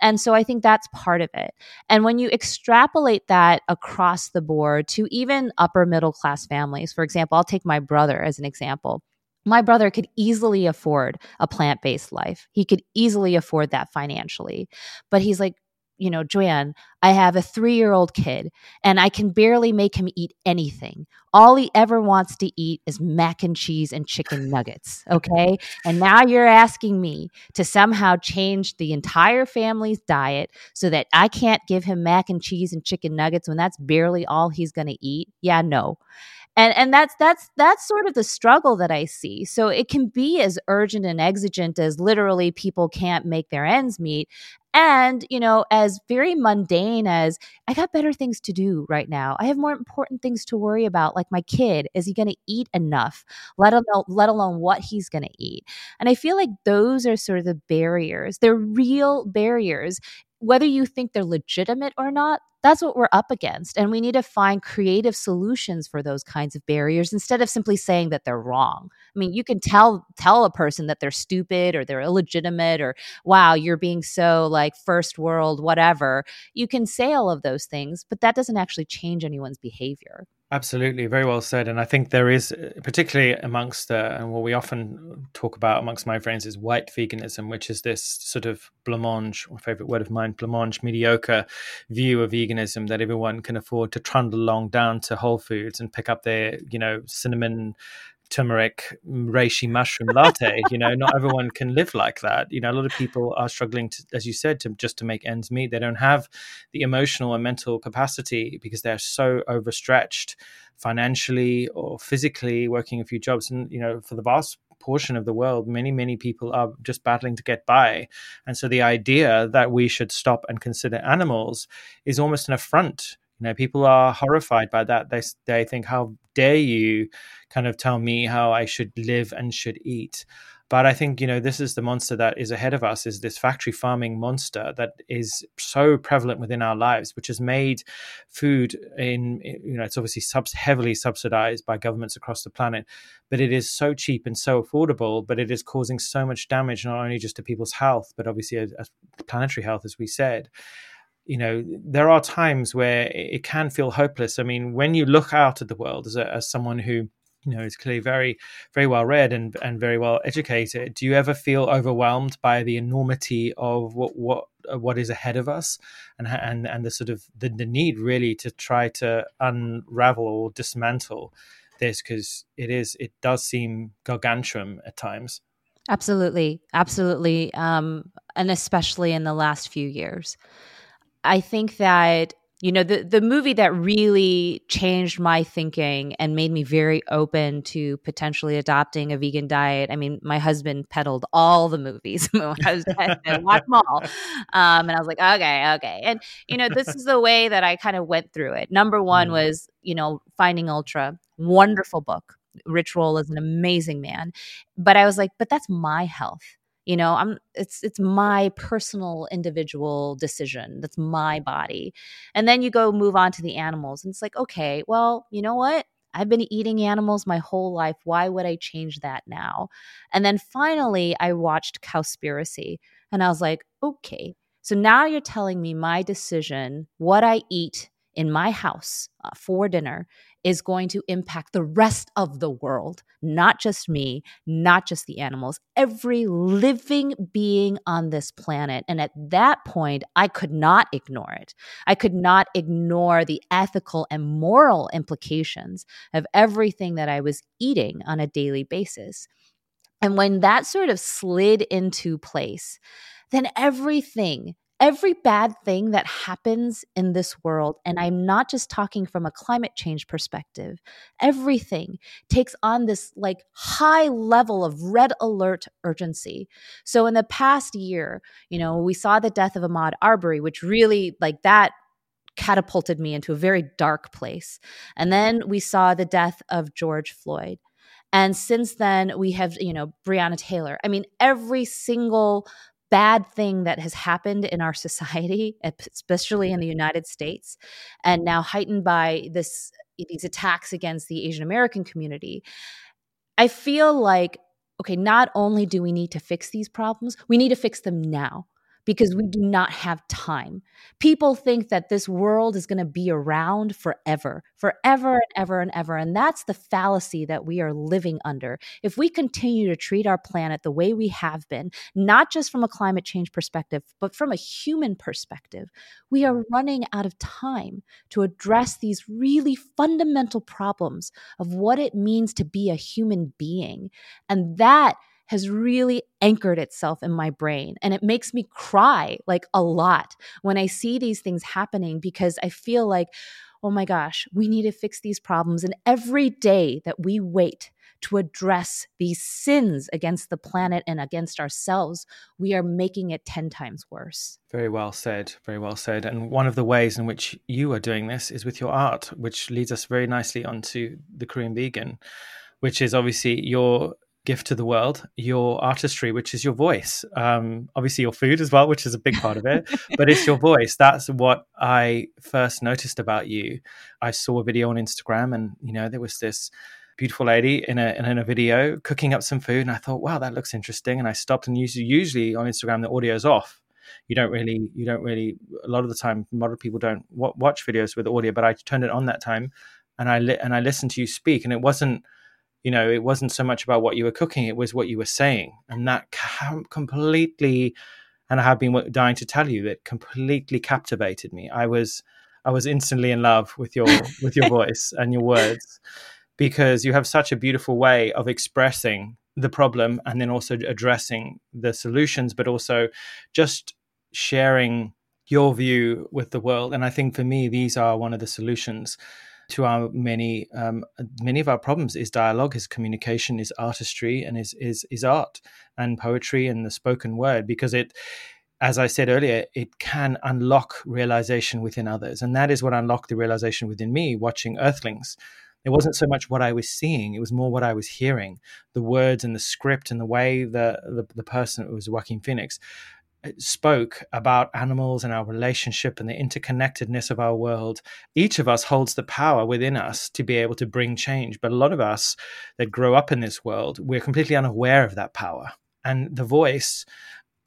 and so i think that's part of it and when you extrapolate that across the board to even upper middle class families for example i'll take my brother as an example my brother could easily afford a plant based life. He could easily afford that financially. But he's like, you know, Joanne, I have a three year old kid and I can barely make him eat anything. All he ever wants to eat is mac and cheese and chicken nuggets. Okay. and now you're asking me to somehow change the entire family's diet so that I can't give him mac and cheese and chicken nuggets when that's barely all he's going to eat. Yeah, no and and that's that's that's sort of the struggle that i see. So it can be as urgent and exigent as literally people can't make their ends meet. And you know as very mundane as i got better things to do right now. I have more important things to worry about like my kid. Is he going to eat enough? Let alone let alone what he's going to eat. And i feel like those are sort of the barriers they're real barriers whether you think they're legitimate or not, that's what we're up against. And we need to find creative solutions for those kinds of barriers instead of simply saying that they're wrong. I mean, you can tell tell a person that they're stupid or they're illegitimate or wow, you're being so like first world whatever. You can say all of those things, but that doesn't actually change anyone's behavior. Absolutely, very well said. And I think there is, uh, particularly amongst, uh, and what we often talk about amongst my friends is white veganism, which is this sort of blancmange, my favorite word of mine, blancmange, mediocre view of veganism that everyone can afford to trundle along down to Whole Foods and pick up their, you know, cinnamon turmeric reishi mushroom latte you know not everyone can live like that. You know a lot of people are struggling to as you said to just to make ends meet. They don't have the emotional and mental capacity because they're so overstretched financially or physically working a few jobs. And you know for the vast portion of the world many many people are just battling to get by. And so the idea that we should stop and consider animals is almost an affront you know, people are horrified by that. They they think, "How dare you, kind of tell me how I should live and should eat?" But I think you know this is the monster that is ahead of us. Is this factory farming monster that is so prevalent within our lives, which has made food in you know it's obviously subs- heavily subsidized by governments across the planet, but it is so cheap and so affordable. But it is causing so much damage not only just to people's health, but obviously as, planetary health, as we said you know there are times where it can feel hopeless. I mean when you look out at the world as, a, as someone who you know is clearly very very well read and and very well educated do you ever feel overwhelmed by the enormity of what what uh, what is ahead of us and and and the sort of the, the need really to try to unravel or dismantle this? Because it is it does seem gargantuan at times. Absolutely. Absolutely. Um and especially in the last few years I think that you know the the movie that really changed my thinking and made me very open to potentially adopting a vegan diet. I mean, my husband peddled all the movies. my husband watched them all, um, and I was like, okay, okay. And you know, this is the way that I kind of went through it. Number one mm. was you know Finding Ultra, wonderful book. Rich Roll is an amazing man, but I was like, but that's my health you know i'm it's it's my personal individual decision that's my body and then you go move on to the animals and it's like okay well you know what I've been eating animals my whole life. Why would I change that now? And then finally, I watched Cowspiracy and I was like, okay, so now you're telling me my decision, what I eat in my house uh, for dinner, is going to impact the rest of the world, not just me, not just the animals, every living being on this planet. And at that point, I could not ignore it. I could not ignore the ethical and moral implications of everything that I was eating on a daily basis. And when that sort of slid into place, then everything every bad thing that happens in this world, and I'm not just talking from a climate change perspective, everything takes on this like high level of red alert urgency. So in the past year, you know, we saw the death of Ahmaud Arbery, which really like that catapulted me into a very dark place. And then we saw the death of George Floyd. And since then, we have, you know, Breonna Taylor. I mean, every single bad thing that has happened in our society, especially in the mm-hmm. United States, and now heightened by this these attacks against the Asian American community. I feel like okay, not only do we need to fix these problems, we need to fix them now because we do not have time. People think that this world is going to be around forever, forever and ever and ever. And that's the fallacy that we are living under. If we continue to treat our planet the way we have been, not just from a climate change perspective, but from a human perspective, we are mm. running out of time to address these really fundamental problems of what it means to be a human being. And that has really anchored itself in my brain. And it makes me cry like a lot when I see these things happening because I feel like, oh my gosh, we need to fix these problems. And every day that we wait to address these sins against the planet and against ourselves, we are making it 10 times worse. Very well said. Very well said. And one of the ways in which you are doing this is with your art, which leads us very nicely onto the Korean vegan, which is obviously your gift to the world your artistry which is your voice. Um, obviously your food as well which is a big part of it but it's your voice. That's what i first noticed about you. I saw a video on instagram and you know there was this beautiful lady in a in a video cooking up some food and i thought wow that looks interesting and i stopped and usually usually on instagram the audio is off. You don't really you don't really a lot of the time a lot of people don't watch videos with audio but i turned it on that time and i li- and i listened to you speak and it wasn't you know it wasn't so much about what you were cooking it was what you were saying. And that completely and i have been dying to tell you that completely captivated me. I was i was instantly in love with your with your voice and your words because you have such a beautiful way of expressing the problem and then also addressing the solutions but also just sharing your view with the world. And i think for me these are one of the solutions to our many um, many of our problems is dialogue, is communication, is artistry, and is is is art and poetry and the spoken word because it. As I said earlier, it can unlock realization within others. And that is what unlocked the realization within me watching Earthlings it wasn't so much what I was seeing; it was more what I was hearing, the words and the script and the way the the, the person it was Joaquin Phoenix spoke about animals and our relationship and the interconnectedness of our world, each of us holds the power within us to be able to bring change. But a lot of us that grow up in this world, we're completely unaware of that power. And the voice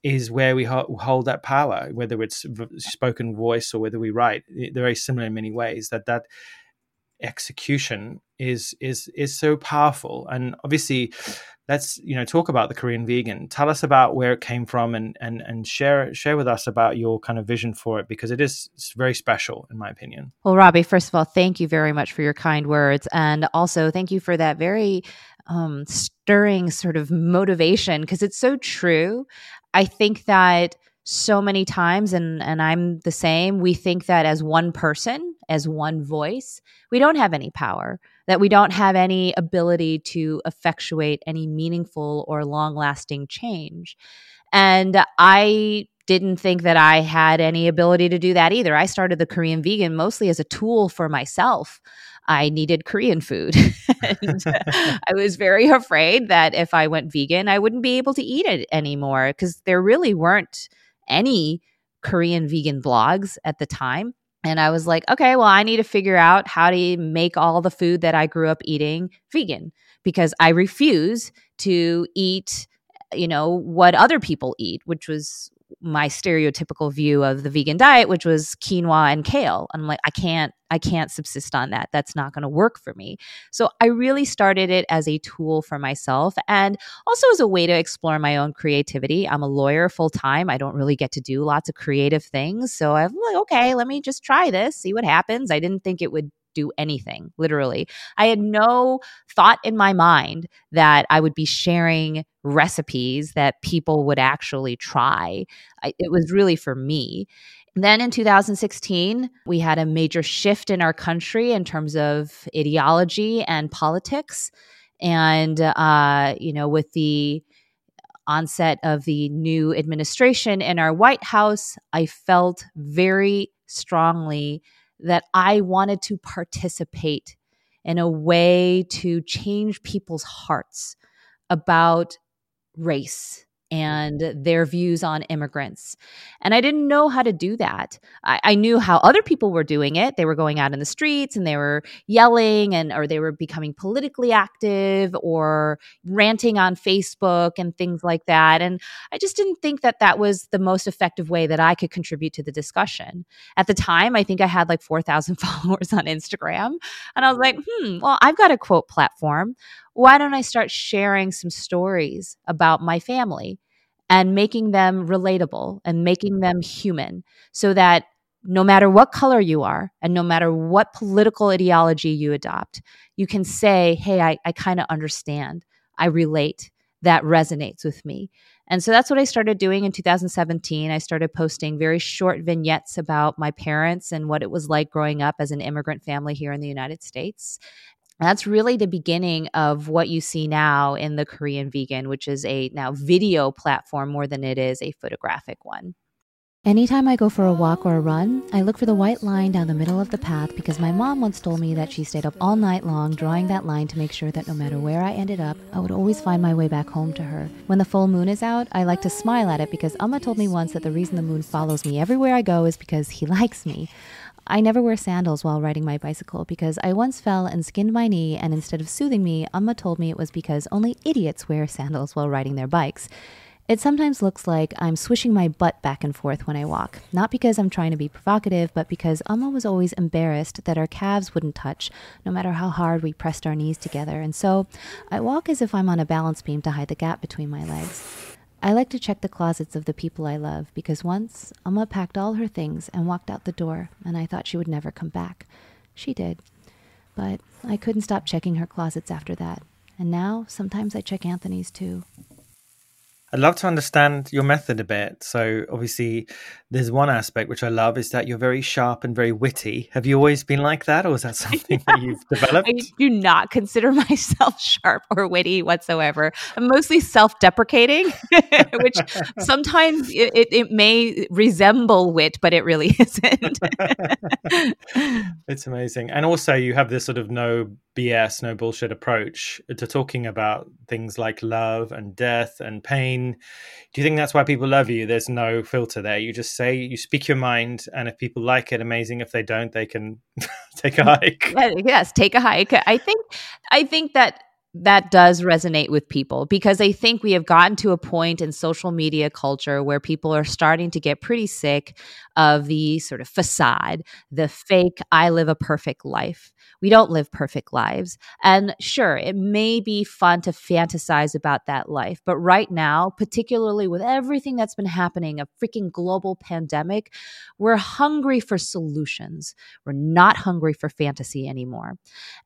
is where we hold that power, whether it's spoken voice or whether we write. Eh, they're very similar in many ways. That that execution is is is so powerful, and obviously let's you know talk about the Korean vegan. Tell us about where it came from and and and share share with us about your kind of vision for it because it is very special in my opinion. Well, Robbie, first of all, thank you very much for your kind words, and also thank you for that very um, stirring sort of motivation because it's so true. I think that so many times and and I'm the same we think that as one person as one voice we don't have any power that we don't have any ability to effectuate any meaningful or long lasting change. And I didn't think that I had any ability to do that either. I started the Korean vegan mostly as a tool for myself. I needed Korean food. and I was very afraid that if I went vegan, I wouldn't be able to eat it anymore because there really weren't any Korean vegan blogs at the time. And I was like, okay, well, I need to figure out how to make all the food that I grew up eating vegan because I refuse to eat, you know, what other people eat, which was my stereotypical view of the vegan diet, which was quinoa and kale. I'm like, I can't, I can't subsist on that. That's not going to work for me. So I really started it as a tool for myself and also as a way to explore my own creativity. I'm a lawyer full time. I don't really get to do lots of creative things. So I'm like, okay, let me just try this, see what happens. I didn't think it would do anything, literally. I had no thought in my mind that I would be sharing recipes that people would actually try. I, it was really for me. then in 2016, we had a major shift in our country in terms of ideology and politics. And, uh, you know, with the onset of the new administration in our White House, I felt very strongly that I wanted to participate in a way to change people's hearts about race and their views on immigrants. And I didn't know how to do that. I, I, knew how other people were doing it. They were going out in the streets and they were yelling and or they were becoming politically active or ranting on Facebook and things like that. And I just didn't think that that was the most effective way that I could contribute to the discussion. At the time, I think I had like 4,000 followers on Instagram. And I was like, hmm, well, I've got a quote platform why don't I start sharing some stories about my family and making them relatable and making them human so that no matter what color you are and no matter what political ideology you adopt, you can say, Hey, I, I kind of understand. I relate. That resonates with me. And so that's what I started doing in 2017. I started posting very short vignettes about my parents and what it was like growing up as an immigrant family here in the United States that's really the beginning of what you see now in the Korean Vegan, which is a now video platform more than it is a photographic one. Anytime I go for a walk or a run, I look for the white line down the middle of the path because my mom once told me that she stayed up all night long drawing that line to make sure that no matter where I ended up, I would always find my way back home to her. When the full moon is out, I like to smile at it because Amma told me once that the reason the moon follows me everywhere I go is because he likes me. I never wear sandals while riding my bicycle because I once fell and skinned my knee, and instead of soothing me, Amma told me it was because only idiots wear sandals while riding their bikes. It sometimes looks like I'm swishing my butt back and forth when I walk, not because I'm trying to be provocative, but because Amma was always embarrassed that our calves wouldn't touch, no matter how hard we pressed our knees together, and so I walk as if I'm on a balance beam to hide the gap between my legs. I like to check the closets of the people I love because once Amma packed all her things and walked out the door, and I thought she would never come back. She did. But I couldn't stop checking her closets after that. And now sometimes I check Anthony's too. I'd love to understand your method a bit. So, obviously, there's one aspect which I love is that you're very sharp and very witty. Have you always been like that, or is that something that you've developed? I do not consider myself sharp or witty whatsoever. I'm mostly self deprecating, which sometimes it, it, it, may resemble wit, but it really isn't. it's amazing. And also, you have this sort of no BS, no bullshit approach to talking about things like love and death and pain. Do you think that's why people love you? There's no filter there. You just say, you speak your mind, and if people like it, amazing. If they don't, they can take a hike. Yes, take a hike. I think, I think that that does resonate with people because I think we have gotten to a point in social media culture where people are starting to get pretty sick of the sort of facade, the fake, I live a perfect life we don't live perfect lives. And sure, it may be fun to fantasize about that life. But right now, particularly with everything that's been happening, a freaking global pandemic, we're hungry for solutions. We're not hungry for fantasy anymore.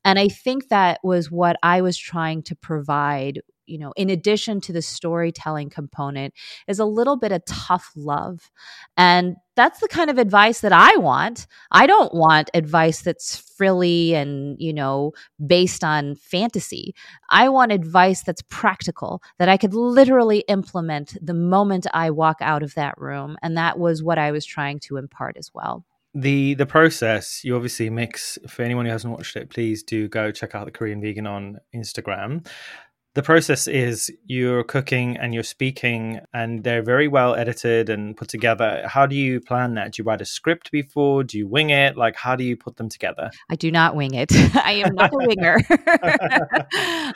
And I think that was what I was trying to provide you know, in addition to the storytelling component, is a little bit of tough love. And that's the kind of advice that I want. I don't want advice that's frilly and, you know, based on fantasy. I want advice that's practical, that I could literally implement the moment I walk out of that room. And that was what I was trying to impart as well. the the process you obviously mix for anyone who hasn't watched it please do go check out the korean vegan on instagram the process is you're cooking and you're speaking and they're very well edited and put together. How do you plan that? Do you write a script before? Do you wing it? Like how do you put them together? I do not wing it. I am not a winger.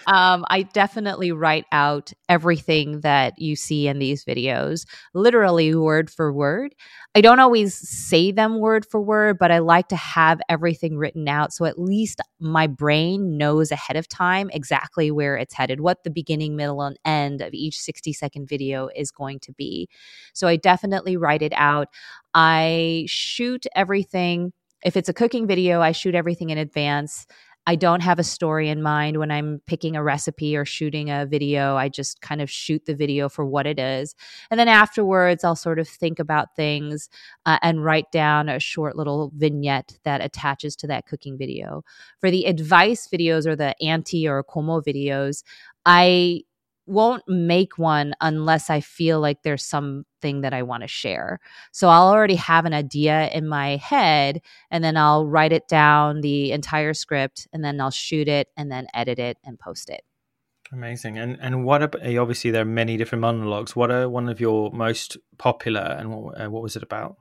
Um, i definitely write out everything that you see in these videos literally word for word. I don't always say them word for word, but I like to have everything written out. So at least my brain knows ahead of time exactly where it's headed, what the beginning, middle, and end of each 60 second video is going to be. So I definitely write it out. I shoot everything. If it's a cooking video, I shoot everything in advance. I don't have a story in mind when I'm picking a recipe or shooting a video. I just kind of shoot the video for what it is. And then afterwards, I'll sort of think about things uh, and write down a short little vignette that attaches to that cooking video. For the advice videos or the auntie or como videos, I won't make one unless I feel like there's something that I want to share. So I'll already have an idea in my head and then I'll write it down, the entire script, and then I'll shoot it and then edit it and post it. Amazing. And and what obviously there are many different monologues. What are one of your most popular and what, uh, what was it about?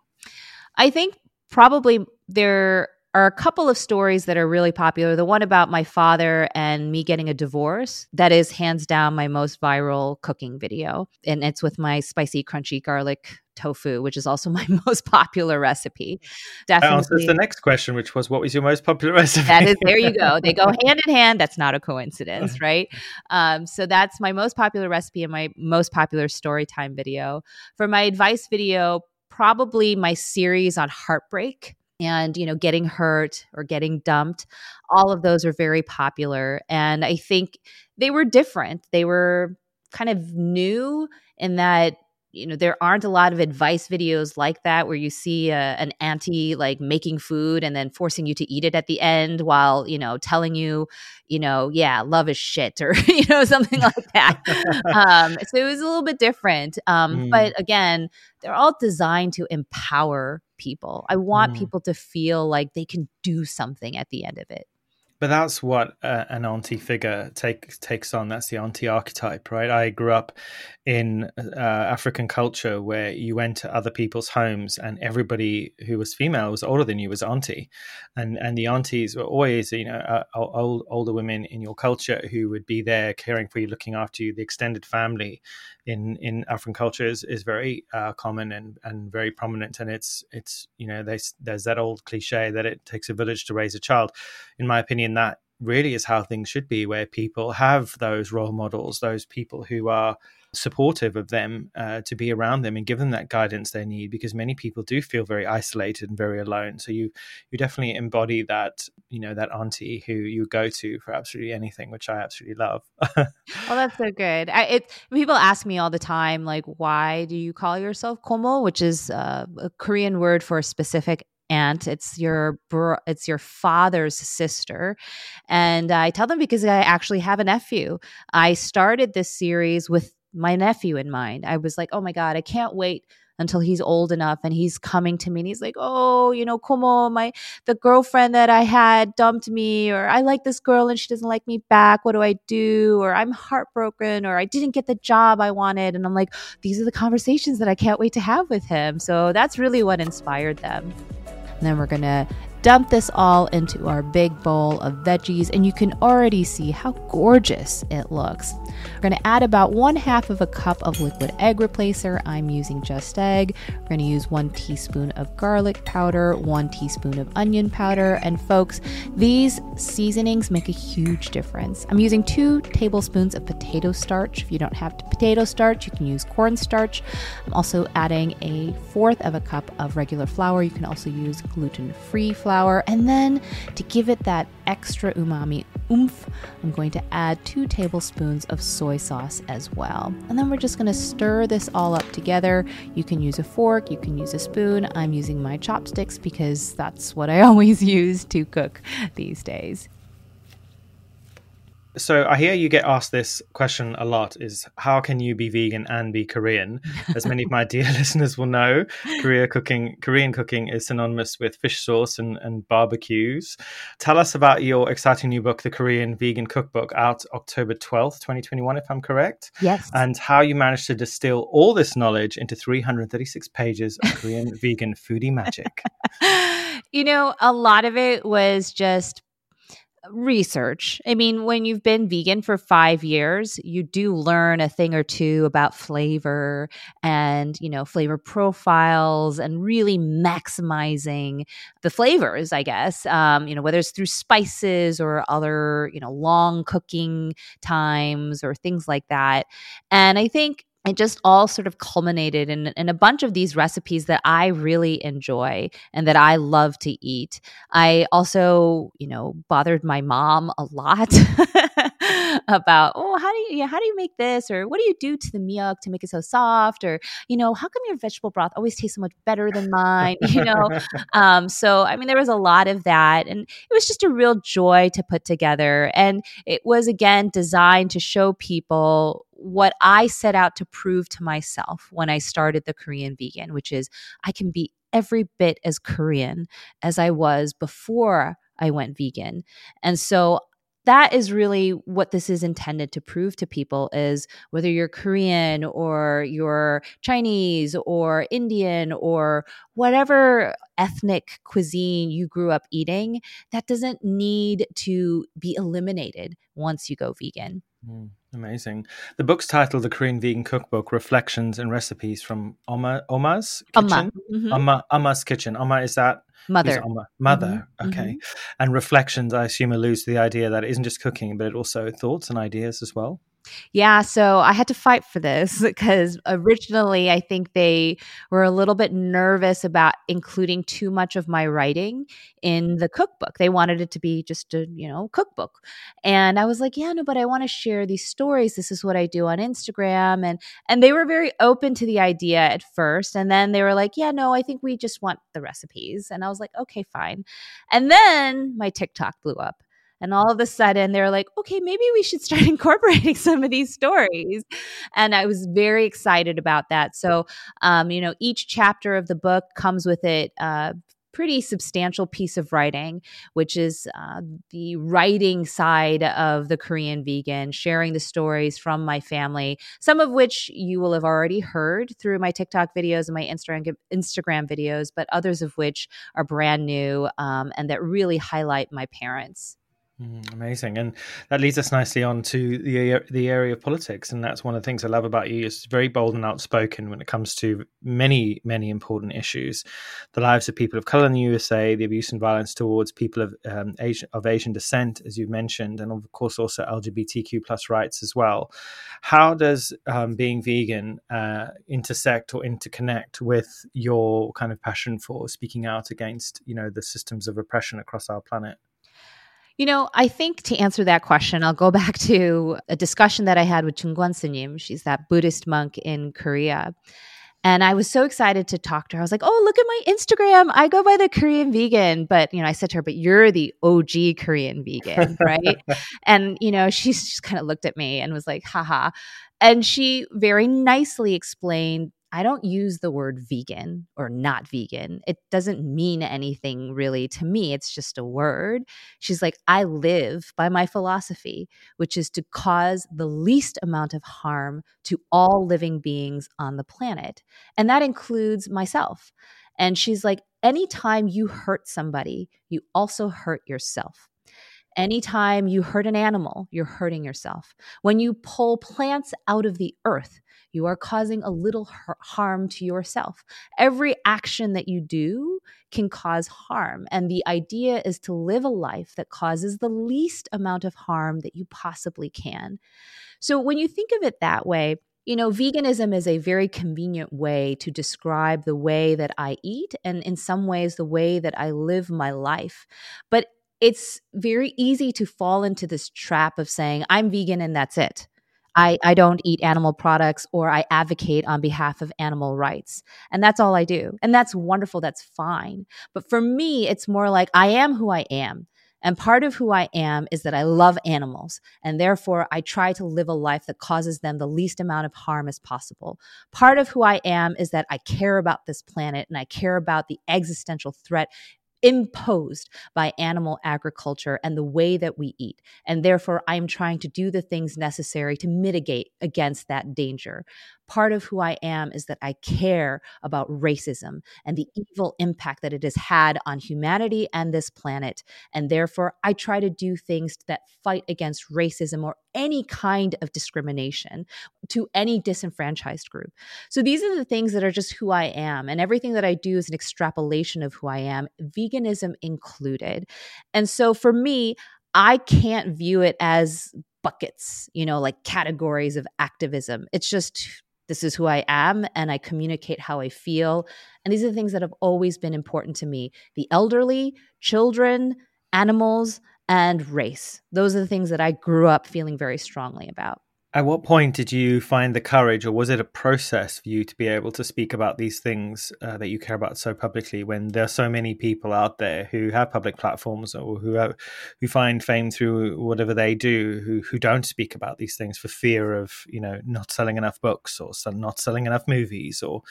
I think probably there are a couple of stories that are really popular. The one about my father and me getting a divorce, that is hands down my most viral cooking video. And it's with my spicy, crunchy garlic tofu, which is also my most popular recipe. Definitely. That answers the next question, which was what was your most popular recipe? that is, there you go. They go hand in hand. That's not a coincidence, right? Um, so that's my most popular recipe and my most popular story time video. For my advice video, probably my series on heartbreak and you know getting hurt or getting dumped all of those are very popular and i think they were different. They were kind of new in that you know there aren't a lot of advice videos like that where you see a, an auntie like making food and then forcing you to eat it at the end while you know telling you you know yeah love is shit or you know something like that. Um, so it was a little bit different um, mm. but again they're all designed to empower people i want mm. people to feel like they can do something at the end of it but that's what uh, an auntie figure takes takes on. That's the auntie archetype, right? I grew up in uh, African culture where you went to other people's homes, and everybody who was female was older than you was auntie, and and the aunties were always, you know, uh, old older women in your culture who would be there caring for you, looking after you. The extended family in in African cultures is, very uh, common and and very prominent, and it's it's you know there's there's that old cliche that it takes a village to raise a child. In my opinion that really is how things should be, where people have those role models, those people who are supportive of them uh, to be around them and give them that guidance they need because many people do feel very isolated and very alone. So you you definitely embody that you know that auntie who you go to for absolutely anything which i absolutely love. Oh that's so good. I, it people ask me all the time like why do you call yourself komo which is uh, a korean word for a specific aunt it's your bro- it's your father's sister and i tell them because i actually have a nephew i started this series with my nephew in mind i was like oh my god i can't wait until he's old enough and he's coming to me and he's like, Oh, you know, como my the girlfriend that I had dumped me, or I like this girl and she doesn't like me back. What do I do? Or I'm heartbroken, or I didn't get the job I wanted. And I'm like, these are the conversations that I can't wait to have with him. So that's really what inspired them. And then we're gonna dump this all into our big bowl of veggies, and you can already see how gorgeous it looks. We're going to add about one half of a cup of liquid egg replacer. I'm using JUST Egg. We're going to use one teaspoon of garlic powder, one teaspoon of onion powder, and folks, these seasonings make a huge difference. I'm using two tablespoons of potato starch. If you don't have potato starch, you can use cornstarch. I'm also adding a fourth of a cup of regular flour. You can also use gluten free flour. And then to give it that extra umami oomph, I'm going to add two tablespoons of soy sauce as well. And then we're just going to stir this all up together. You can use a fork, you can use a spoon. I'm using my chopsticks because that's what I always use to cook these days. So I hear you get asked this question a lot is how can you be vegan and be Korean? As many of my dear listeners will know, Korea cooking Korean cooking is synonymous with fish sauce and, and barbecues. Tell us about your exciting new book, The Korean Vegan Cookbook, out October 12th, 2021, if I'm correct. Yes. And how you managed to distill all this knowledge into 336 pages of Korean vegan foodie magic. you know, a lot of it was just research. I mean, when you've been vegan for five years, you do learn a thing or two about flavor and, you know, flavor profiles and really maximizing the flavors, I guess, um, you know, whether it's through spices or other, you know, long cooking times or things like that. And I think it just all sort of culminated in, in a bunch of these recipes that I really enjoy and that I love to eat. I also, you know, bothered my mom a lot about, oh, how do you, yeah, how do you make this, or what do you do to the milk to make it so soft, or you know, how come your vegetable broth always tastes so much better than mine, you know? um, so I mean, there was a lot of that, and it was just a real joy to put together, and it was again designed to show people what I set out to prove to myself when I started the Korean vegan, which is I can be every bit as Korean as I was before I went vegan. And so that is really what this is intended to prove to people is whether you're korean or you're chinese or indian or whatever ethnic cuisine you grew up eating that doesn't need to be eliminated once you go vegan mm. Amazing. The book's titled The Korean Vegan Cookbook Reflections and Recipes from Omma, Omma's Kitchen. Omma. Mm-hmm. Omma, Omma's Kitchen. Omma, is that? Mother. Omma? Mother. Mm-hmm. Okay. Mm-hmm. And reflections, I assume, alludes to the idea that it isn't just cooking, but it also thoughts and ideas as well. Yeah, so I had to fight for this because originally I think they were a little bit nervous about including too much of my writing in the cookbook. They wanted it to be just a, you know, cookbook. And I was like, yeah, no, but I want to share these stories. This is what I do on Instagram and and they were very open to the idea at first and then they were like, yeah, no, I think we just want the recipes. And I was like, okay, fine. And then my TikTok blew up. And all of a sudden, they're like, okay, maybe we should start incorporating some of these stories. And I was very excited about that. So, um, you know, each chapter of the book comes with it. Uh, pretty substantial piece of writing, which is uh, the writing side of the Korean vegan, sharing the stories from my family, some of which you will have already heard through my TikTok videos and my Instagram videos, but others of which are brand new um, and that really highlight my parents. Mm, amazing, and that leads us nicely on to the the area of politics, and that's one of the things I love about you. It's very bold and outspoken when it comes to many many important issues, the lives of people of color in the USA, the abuse and violence towards people of um, Asian of Asian descent, as you've mentioned, and of course also LGBTQ plus rights as well. How does um, being vegan uh, intersect or interconnect with your kind of passion for speaking out against you know the systems of oppression across our planet? You know, I think to answer that question, I'll go back to a discussion that I had with Chung Sunim. She's that Buddhist monk in Korea. And I was so excited to talk to her. I was like, oh, look at my Instagram. I go by the Korean vegan. But, you know, I said to her, but you're the OG Korean vegan, right? and, you know, she just kind of looked at me and was like, haha. And she very nicely explained I don't use the word vegan or not vegan. It doesn't mean anything really to me. It's just a word. She's like, I live by my philosophy, which is to cause the least amount of harm to all living beings on the planet. And that includes myself. And she's like, anytime you hurt somebody, you also hurt yourself. Anytime you hurt an animal, you're hurting yourself. When you pull plants out of the earth, you are causing a little harm to yourself. Every action that you do can cause harm. And the idea is to live a life that causes the least amount of harm that you possibly can. So when you think of it that way, you know, veganism is a very convenient way to describe the way that I eat and, in some ways, the way that I live my life. But it's very easy to fall into this trap of saying, I'm vegan and that's it. I, I don't eat animal products or I advocate on behalf of animal rights. And that's all I do. And that's wonderful. That's fine. But for me, it's more like I am who I am. And part of who I am is that I love animals, and therefore I try to live a life that causes them the least amount of harm as possible. Part of who I am is that I care about this planet and I care about the existential threat imposed by animal agriculture and the way that we eat. And therefore, I'm trying to do the things necessary to mitigate against that danger part of who I am is that I care about racism and the evil impact that it has had on humanity and this planet. And therefore, I try to do things that fight against racism or any kind of discrimination to any disenfranchised group. So these are the things that are just who I am. And everything that I do is an extrapolation of who I am, veganism included. And so for me, I can't view it as buckets, you know, like categories of activism. It's just this is who I am and I communicate how I feel. And these are the things that have always been important to me the elderly, children, animals, and race. Those are the things that I grew up feeling very strongly about. At what point did you find the courage, or was it a process for you to be able to speak about these things uh, that you care about so publicly? When there are so many people out there who have public platforms or who have, who find fame through whatever they do, who who don't speak about these things for fear of you know not selling enough books or not selling enough movies, or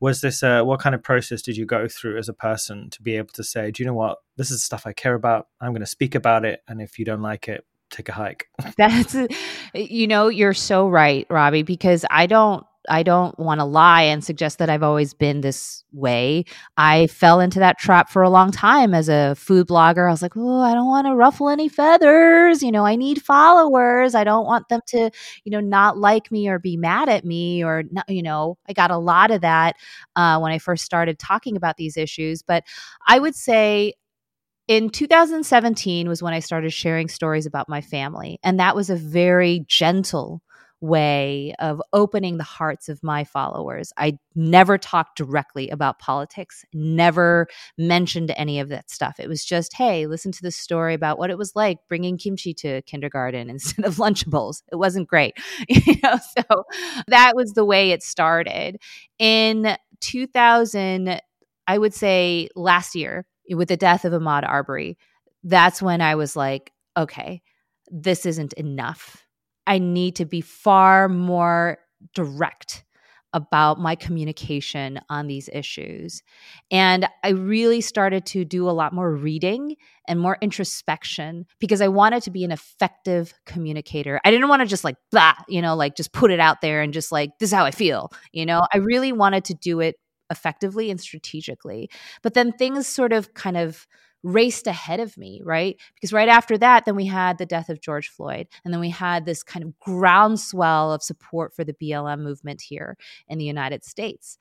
was this a, what kind of process did you go through as a person to be able to say, do you know what, this is stuff I care about, I'm going to speak about it, and if you don't like it, take a hike. That's you know, you're so right, Robbie, because I don't I don't want to lie and suggest that I've always been this way. I fell into that trap for a long time as a food blogger. I was like, "Oh, I don't want to ruffle any feathers. You know, I need followers. I don't want them to, you know, not like me or be mad at me or not, you know, I got a lot of that uh, when I first started talking about these issues. But I would say in 2017 was when I started sharing stories about my family. And that was a very gentle way of opening the hearts of my followers. I never talked directly about politics, never mentioned any of that stuff. It was just, hey, listen to this story about what it was like bringing kimchi to kindergarten instead of Lunchables. It wasn't great. you know, so that was the way it started. In 2000, I would say last year, with the death of Ahmaud Arbery, that's when I was like, okay, this isn't enough. I need to be far more direct about my communication on these issues. And I really started to do a lot more reading and more introspection because I wanted to be an effective communicator. I didn't want to just like, blah, you know, like just put it out there and just like, this is how I feel. You know, I really wanted to do it effectively and strategically. But then things sort of kind of raced ahead of me, right? Because right after that, then we had the death of George Floyd. And then we had this kind of groundswell of support for the BLM movement here in the United States.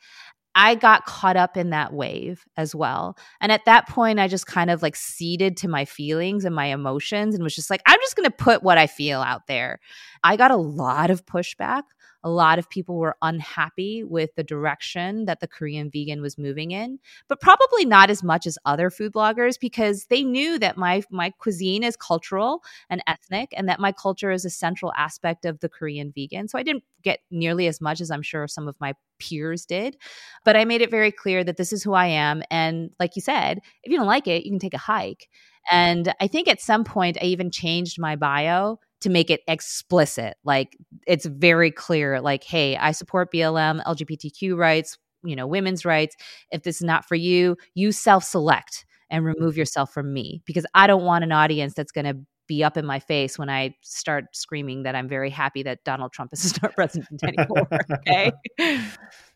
I got caught up in that wave as well. And at that point, I just kind of like ceded to my feelings and my emotions and was just like, I'm just going to put what I feel out there. I got a lot of pushback a lot of people were unhappy with the direction that the Korean vegan was moving in, but probably not as much as other food bloggers because they knew that my my cuisine is cultural and ethnic and that my culture is a central aspect of the Korean vegan. So I didn't get nearly as much as I'm sure some of my peers did, but I made it very clear that this is who I am and like you said, if you don't like it, you can take a hike. And I think at some point I even changed my bio to make it explicit. Like it's very clear, like, hey, I support BLM, LGBTQ rights, you know, women's rights. If this is not for you, you self select and remove yourself from me because I don't want an audience that's going to be up in my face when I start screaming that I'm very happy that Donald Trump is not president anymore. Okay.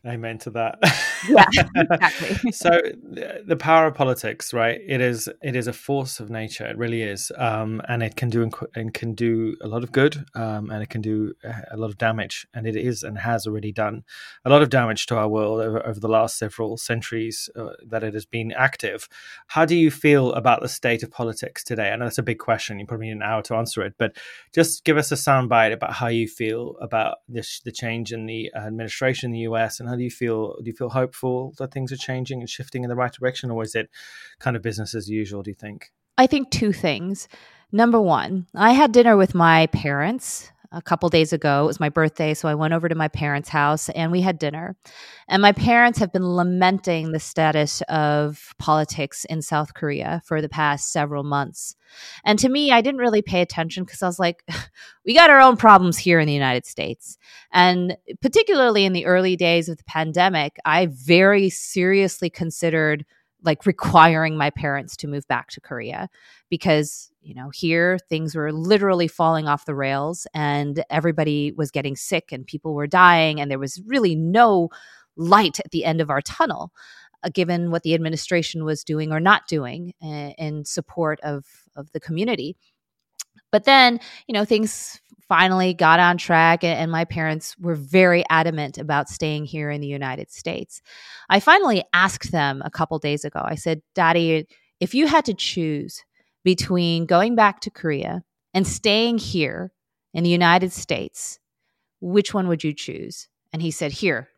Amen to that. yeah, exactly. so the power of politics, right? It is it is a force of nature. It really is, um, and it can do and can do a lot of good, um, and it can do a lot of damage. And it is and has already done a lot of damage to our world over, over the last several centuries uh, that it has been active. How do you feel about the state of politics today? I know that's a big question. You probably need an hour to answer it, but just give us a soundbite about how you feel about this, the change in the uh, administration in the U.S. and how do you feel? Do you feel hopeful that things are changing and shifting in the right direction, or is it kind of business as usual? Do you think? I think two things. Number one, I had dinner with my parents a couple days ago. It was my birthday, so I went over to my parents' house and we had dinner. And my parents have been lamenting the status of politics in South Korea for the past several months. And to me, I didn't really pay attention because I was like, we got our own problems here in the United States. And particularly in the early days of the pandemic, I very seriously considered like requiring my parents to move back to Korea because you know here things were literally falling off the rails and everybody was getting sick and people were dying and there was really no light at the end of our tunnel uh, given what the administration was doing or not doing uh, in support of of the community but then you know things finally got on track and my parents were very adamant about staying here in the United States. I finally asked them a couple days ago. I said, "Daddy, if you had to choose between going back to Korea and staying here in the United States, which one would you choose?" And he said, "Here,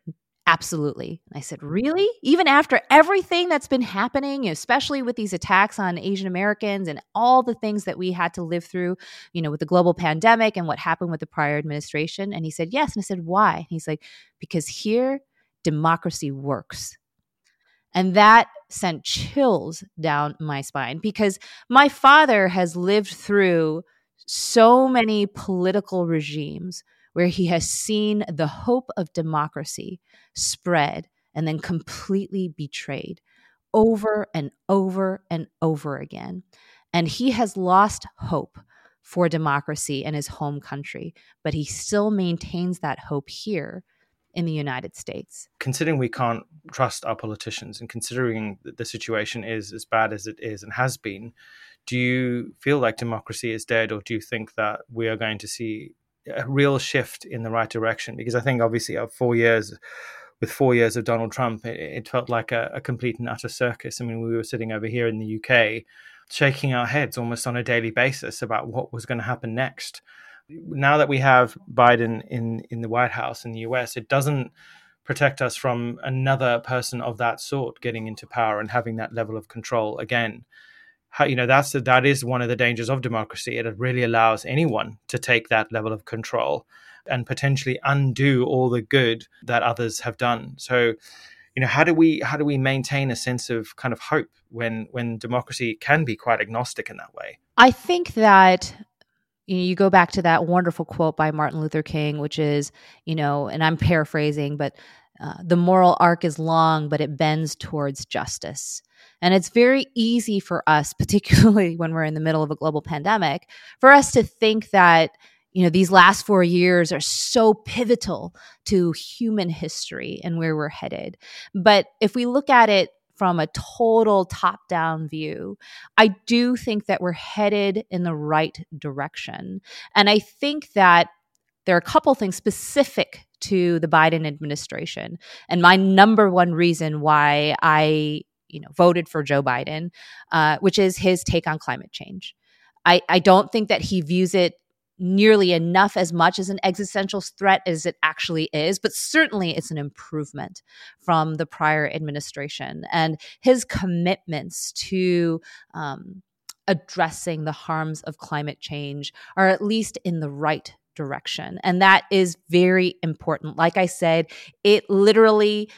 Absolutely. And I said, Really? Even after everything that's been happening, especially with these attacks on Asian Americans and all the things that we had to live through, you know, with the global pandemic and what happened with the prior administration? And he said, Yes. And I said, Why? And he's like, Because here, democracy works. And that sent chills down my spine because my father has lived through so many political regimes where he has seen the hope of democracy spread and then completely betrayed over and over and over again. And he has lost hope for democracy in his home country, but he still maintains that hope here in the United States. Considering we can't trust our politicians and considering that the situation is as bad as it is and has been, do you feel like democracy is dead or do you think that we are going to see a real shift in the right direction because I think obviously of four years with four years of Donald Trump, it, it felt like a, a, complete and utter circus. I mean, we were sitting over here in the UK, shaking our heads almost on a daily basis about what was going to happen next. Now that we have Biden in in the White House in the US, it doesn't protect us from another person of that sort getting into power and having that level of control again how, you know that's that is one of the dangers of democracy. It really allows anyone to take that level of control and potentially undo all the good that others have done. So, you know, how do we how do we maintain a sense of kind of hope when when democracy can be quite agnostic in that way? I think that you, know, you go back to that wonderful quote by Martin Luther King, which is, you know, and I'm paraphrasing, but uh, the moral arc is long, but it bends towards justice. And it's very easy for us, particularly when we're in the middle of a global pandemic, for us to think that you know these last four years are so pivotal to human history and where we're headed but if we look at it from a total top down view, I do think that we're headed in the right direction. And I think that there are a couple things specific to the Biden administration. And my number one reason why I you know voted for Joe Biden, uh, which is his take on climate change. I, I don't think that he views it nearly enough as much as an existential threat as it actually is, but certainly it's an improvement from the prior administration and his commitments to um, addressing the harms of climate change are at least in the right direction. And that is very important. Like I said, it literally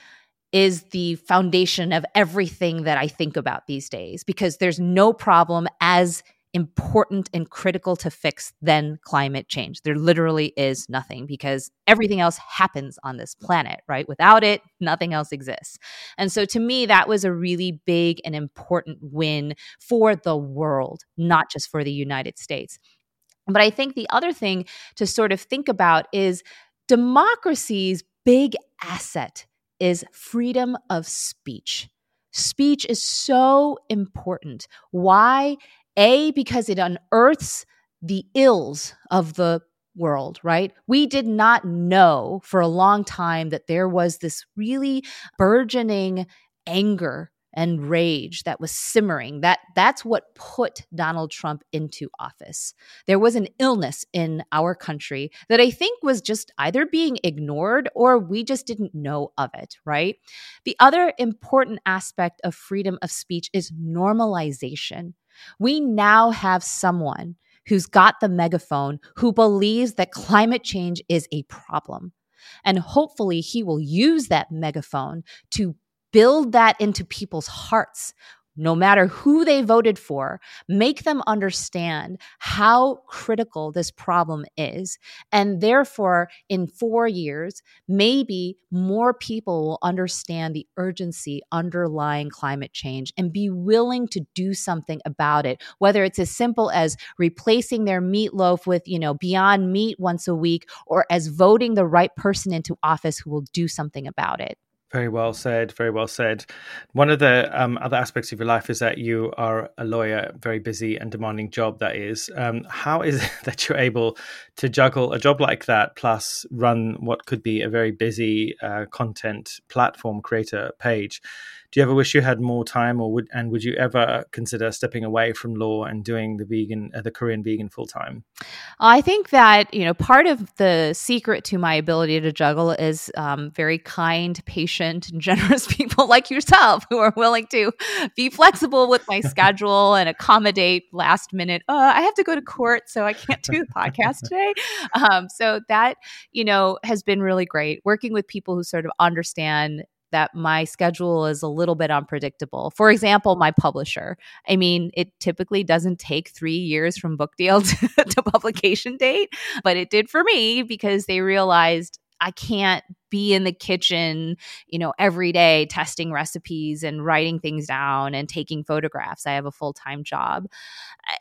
is the foundation of everything that I think about these days because there's no problem as important and critical to fix than climate change. There literally is nothing because everything else happens on this planet, right? Without it, nothing else exists. And so to me, that was a really big and important win for the world, not just for the United States. But I think the other thing to sort of think about is democracy's big asset is freedom of speech. Speech is so important. Why? A, because it unearths the ills of the world, right? We did not know for a long time that there was this really burgeoning anger and rage that was simmering that that's what put Donald Trump into office. There was an illness in our country that i think was just either being ignored or we just didn't know of it right? The other important aspect of freedom of speech is normalization. We now have someone who's got the megaphone, who believes that climate change is a problem. And hopefully, he will use that megaphone to build that into people's hearts no matter who they voted for, make them understand how critical this problem is. And therefore, in four years, maybe more people will understand the urgency underlying climate change and be willing to do something about it, whether it's as simple as replacing their meatloaf with, you know, beyond meat once a week or as voting the right person into office who will do something about it. Very well said. Very well said. One of the um, other aspects of your life is that you are a lawyer, very busy and demanding job. That is. Um, how is it that you're able to juggle a job like that plus run what could be a very busy uh, content platform creator page? Do you ever wish you had more time or would and would you ever consider stepping away from law and doing the vegan uh, the korean vegan full time i think that you know part of the secret to my ability to juggle is um, very kind patient and generous people like yourself who are willing to be flexible with my schedule and accommodate last minute uh, i have to go to court so i can't do the podcast today. Um, so that you know has been really great. Working with people who sort of understand that my schedule is a little bit unpredictable. For example, my publisher. I mean, it typically doesn't take three years from book deal to, to publication date, but it did for me because they realized I can't be in the kitchen, you know, every day testing recipes and writing things down and taking photographs. I have a full time job.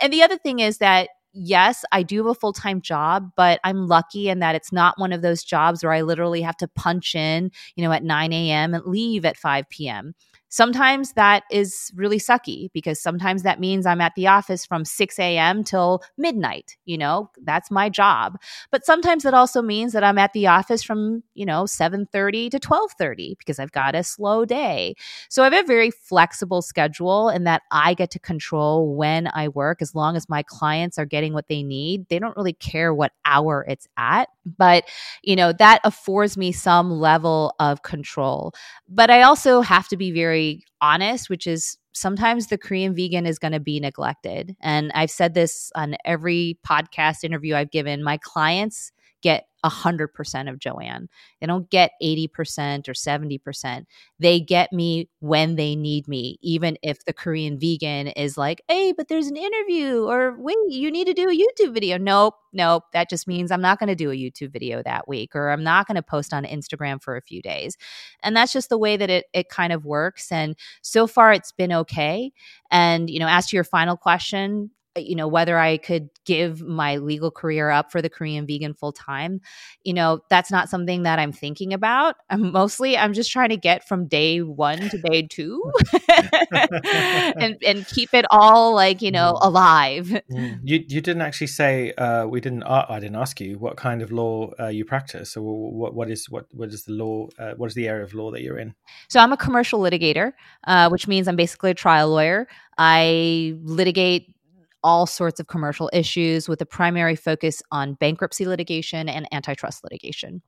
And the other thing is that yes, I do have a full time job, but I'm lucky in that it's not one of those jobs where I literally have to punch in, you know, at 9 a.m. and leave at 5 p.m. Sometimes that is really sucky because sometimes that means I'm at the office from 6 a.m. till midnight. You know, that's my job. But sometimes it also means that I'm at the office from, you know, 7:30 to 12:30 because I've got a slow day. So I have a very flexible schedule and that I get to control when I work as long as my clients are getting what they need. They don't really care what hour it's at, but you know, that affords me some level of control. But I also have to be very very honest, which is sometimes the Korean vegan is going to be neglected. And I've said this on every podcast interview I've given. My clients get 100% of Joanne. They don't get 80% or 70%. They get me when they need me, even if the Korean vegan is like, hey, but there's an interview, or wait, you need to do a YouTube video. Nope, nope. That just means I'm not going to do a YouTube video that week, or I'm not going to post on Instagram for a few days. And that's just the way that it, it kind of works. And so far, it's been okay. And, you know, as to your final question, you know whether i could give my legal career up for the korean vegan full time you know that's not something that i'm thinking about I'm mostly i'm just trying to get from day one to day two and and keep it all like you know mm. alive mm. you you didn't actually say uh, we didn't uh, i didn't ask you what kind of law uh, you practice so what what is what what is the law uh, what is the area of law that you're in so i'm a commercial litigator uh, which means i'm basically a trial lawyer i litigate all sorts of commercial issues with a primary focus on bankruptcy litigation and antitrust litigation.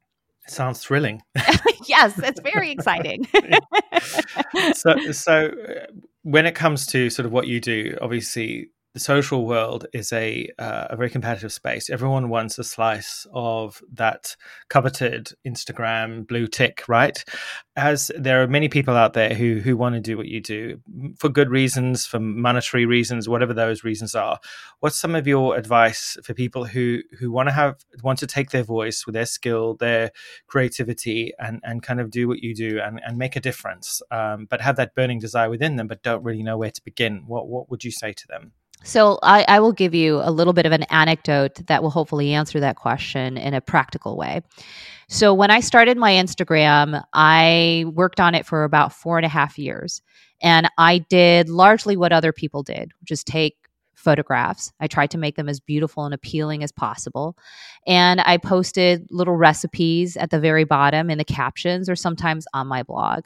sounds thrilling. yes, it's very exciting. so, so uh, when it comes to sort of what you do, obviously the social world is a uh, a very competitive space. Everyone wants a slice of that coveted Instagram blue tick, right? As there are many people out there who who want to do what you do for good reasons, for monetary reasons, whatever those reasons are. What's some of your advice for people who who want to have want to take their voice with their skill, their creativity, and and kind of do what you do and and make a difference, um, but have that burning desire within them, but don't really know where to begin? What what would you say to them? So I, I, will give you a little bit of an anecdote that will hopefully answer that question in a practical way. So when I started my Instagram, I worked on it for about four and a half years. And I did largely what other people did, which is take photographs. I tried to make them as beautiful and appealing as possible. And I posted little recipes at the very bottom in the captions or sometimes on my blog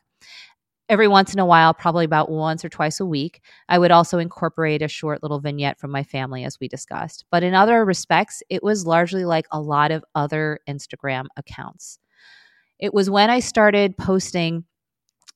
every once in a while, probably about once or twice a week, I would also incorporate a short little vignette from my family, as we discussed. But in other respects, it was largely like a lot of other Instagram accounts. It was when I started posting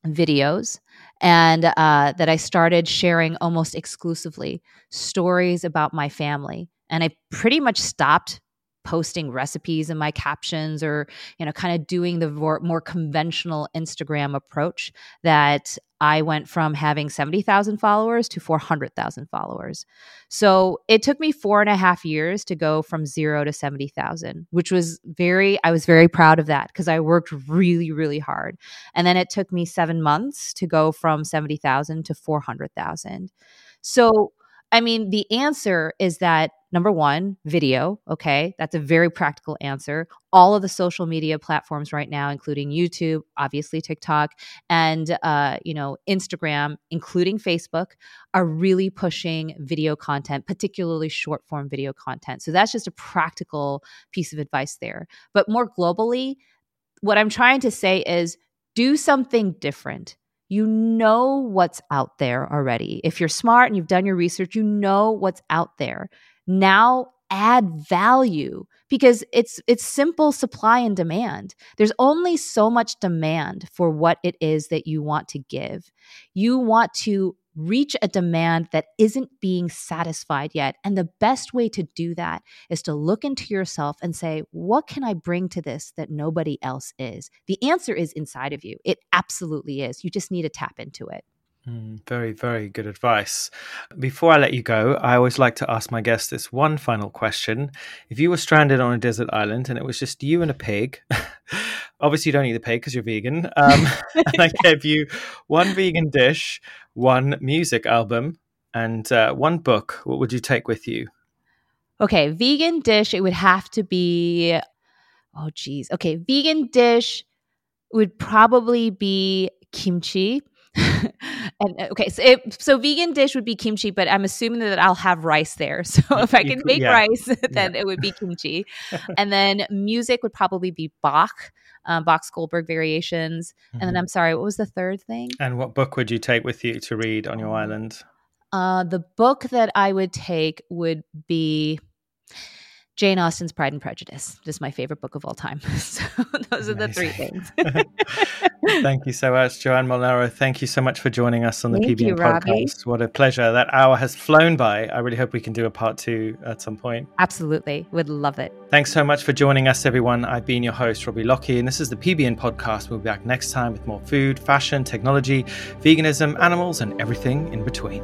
videos and uh, that I started sharing almost exclusively stories about my family and I pretty much stopped posting recipes in my captions or you know kind of doing the more, conventional instagram approach that i went from having 70000 followers to 400000 followers. So it took me four and a half years to go from zero to 70000 which was very i was very proud of that because i worked really really hard. And then it took me seven months to go from 70000 to 400000 so I mean, the answer is that number one, video. Okay. That's a very practical answer. All of the social media platforms right now, including YouTube, obviously TikTok, and, uh, you know, Instagram, including Facebook, are really pushing video content, particularly short form video content. So that's just a practical piece of advice there. But more globally, what I'm trying to say is do something different you know what's out there already. If you're smart and you've done your research, you know what's out there. Now add value because it's it's simple supply and demand. There's only so much demand for what it is that you want to give. You want to reach a demand that isn't being satisfied yet. And the best way to do that is to look into yourself and say, what can I bring to this that nobody else is? The answer is inside of you. It absolutely is. You just need to tap into it. Mm, very, very good advice. Before I let you go, I always like to ask my guests this one final question. If you were stranded on a desert island and it was just you and a pig, obviously you don't eat the pig because you're vegan, um, and I gave you one vegan dish, one music album, and uh, one book, what would you take with you? Okay, vegan dish, it would have to be, oh, geez. Okay, vegan dish would probably be kimchi and okay, so it, so vegan dish would be kimchi, but I'm assuming that I'll have rice there. So if I can make yeah. rice, then yeah. it would be kimchi. and then music would probably be Bach, um, Bach's Goldberg variations. Mm-hmm. And then mm-hmm. I'm sorry, what was the third thing? And what book would you take with you to read on your island? Uh, the book that I would take would be Jane Austen's Pride and Prejudice, just my favorite book of all time. so those Amazing. are the three things. Thank you so much, Joanne Molinaro. Thank you so much for joining us on the Thank PBN you, podcast. Robbie. What a pleasure. That hour has flown by. I really hope we can do a part two at some point. Absolutely. Would love it. Thanks so much for joining us, everyone. I've been your host, Robbie Lockie, and this is the PBN podcast. We'll be back next time with more food, fashion, technology, veganism, animals, and everything in between.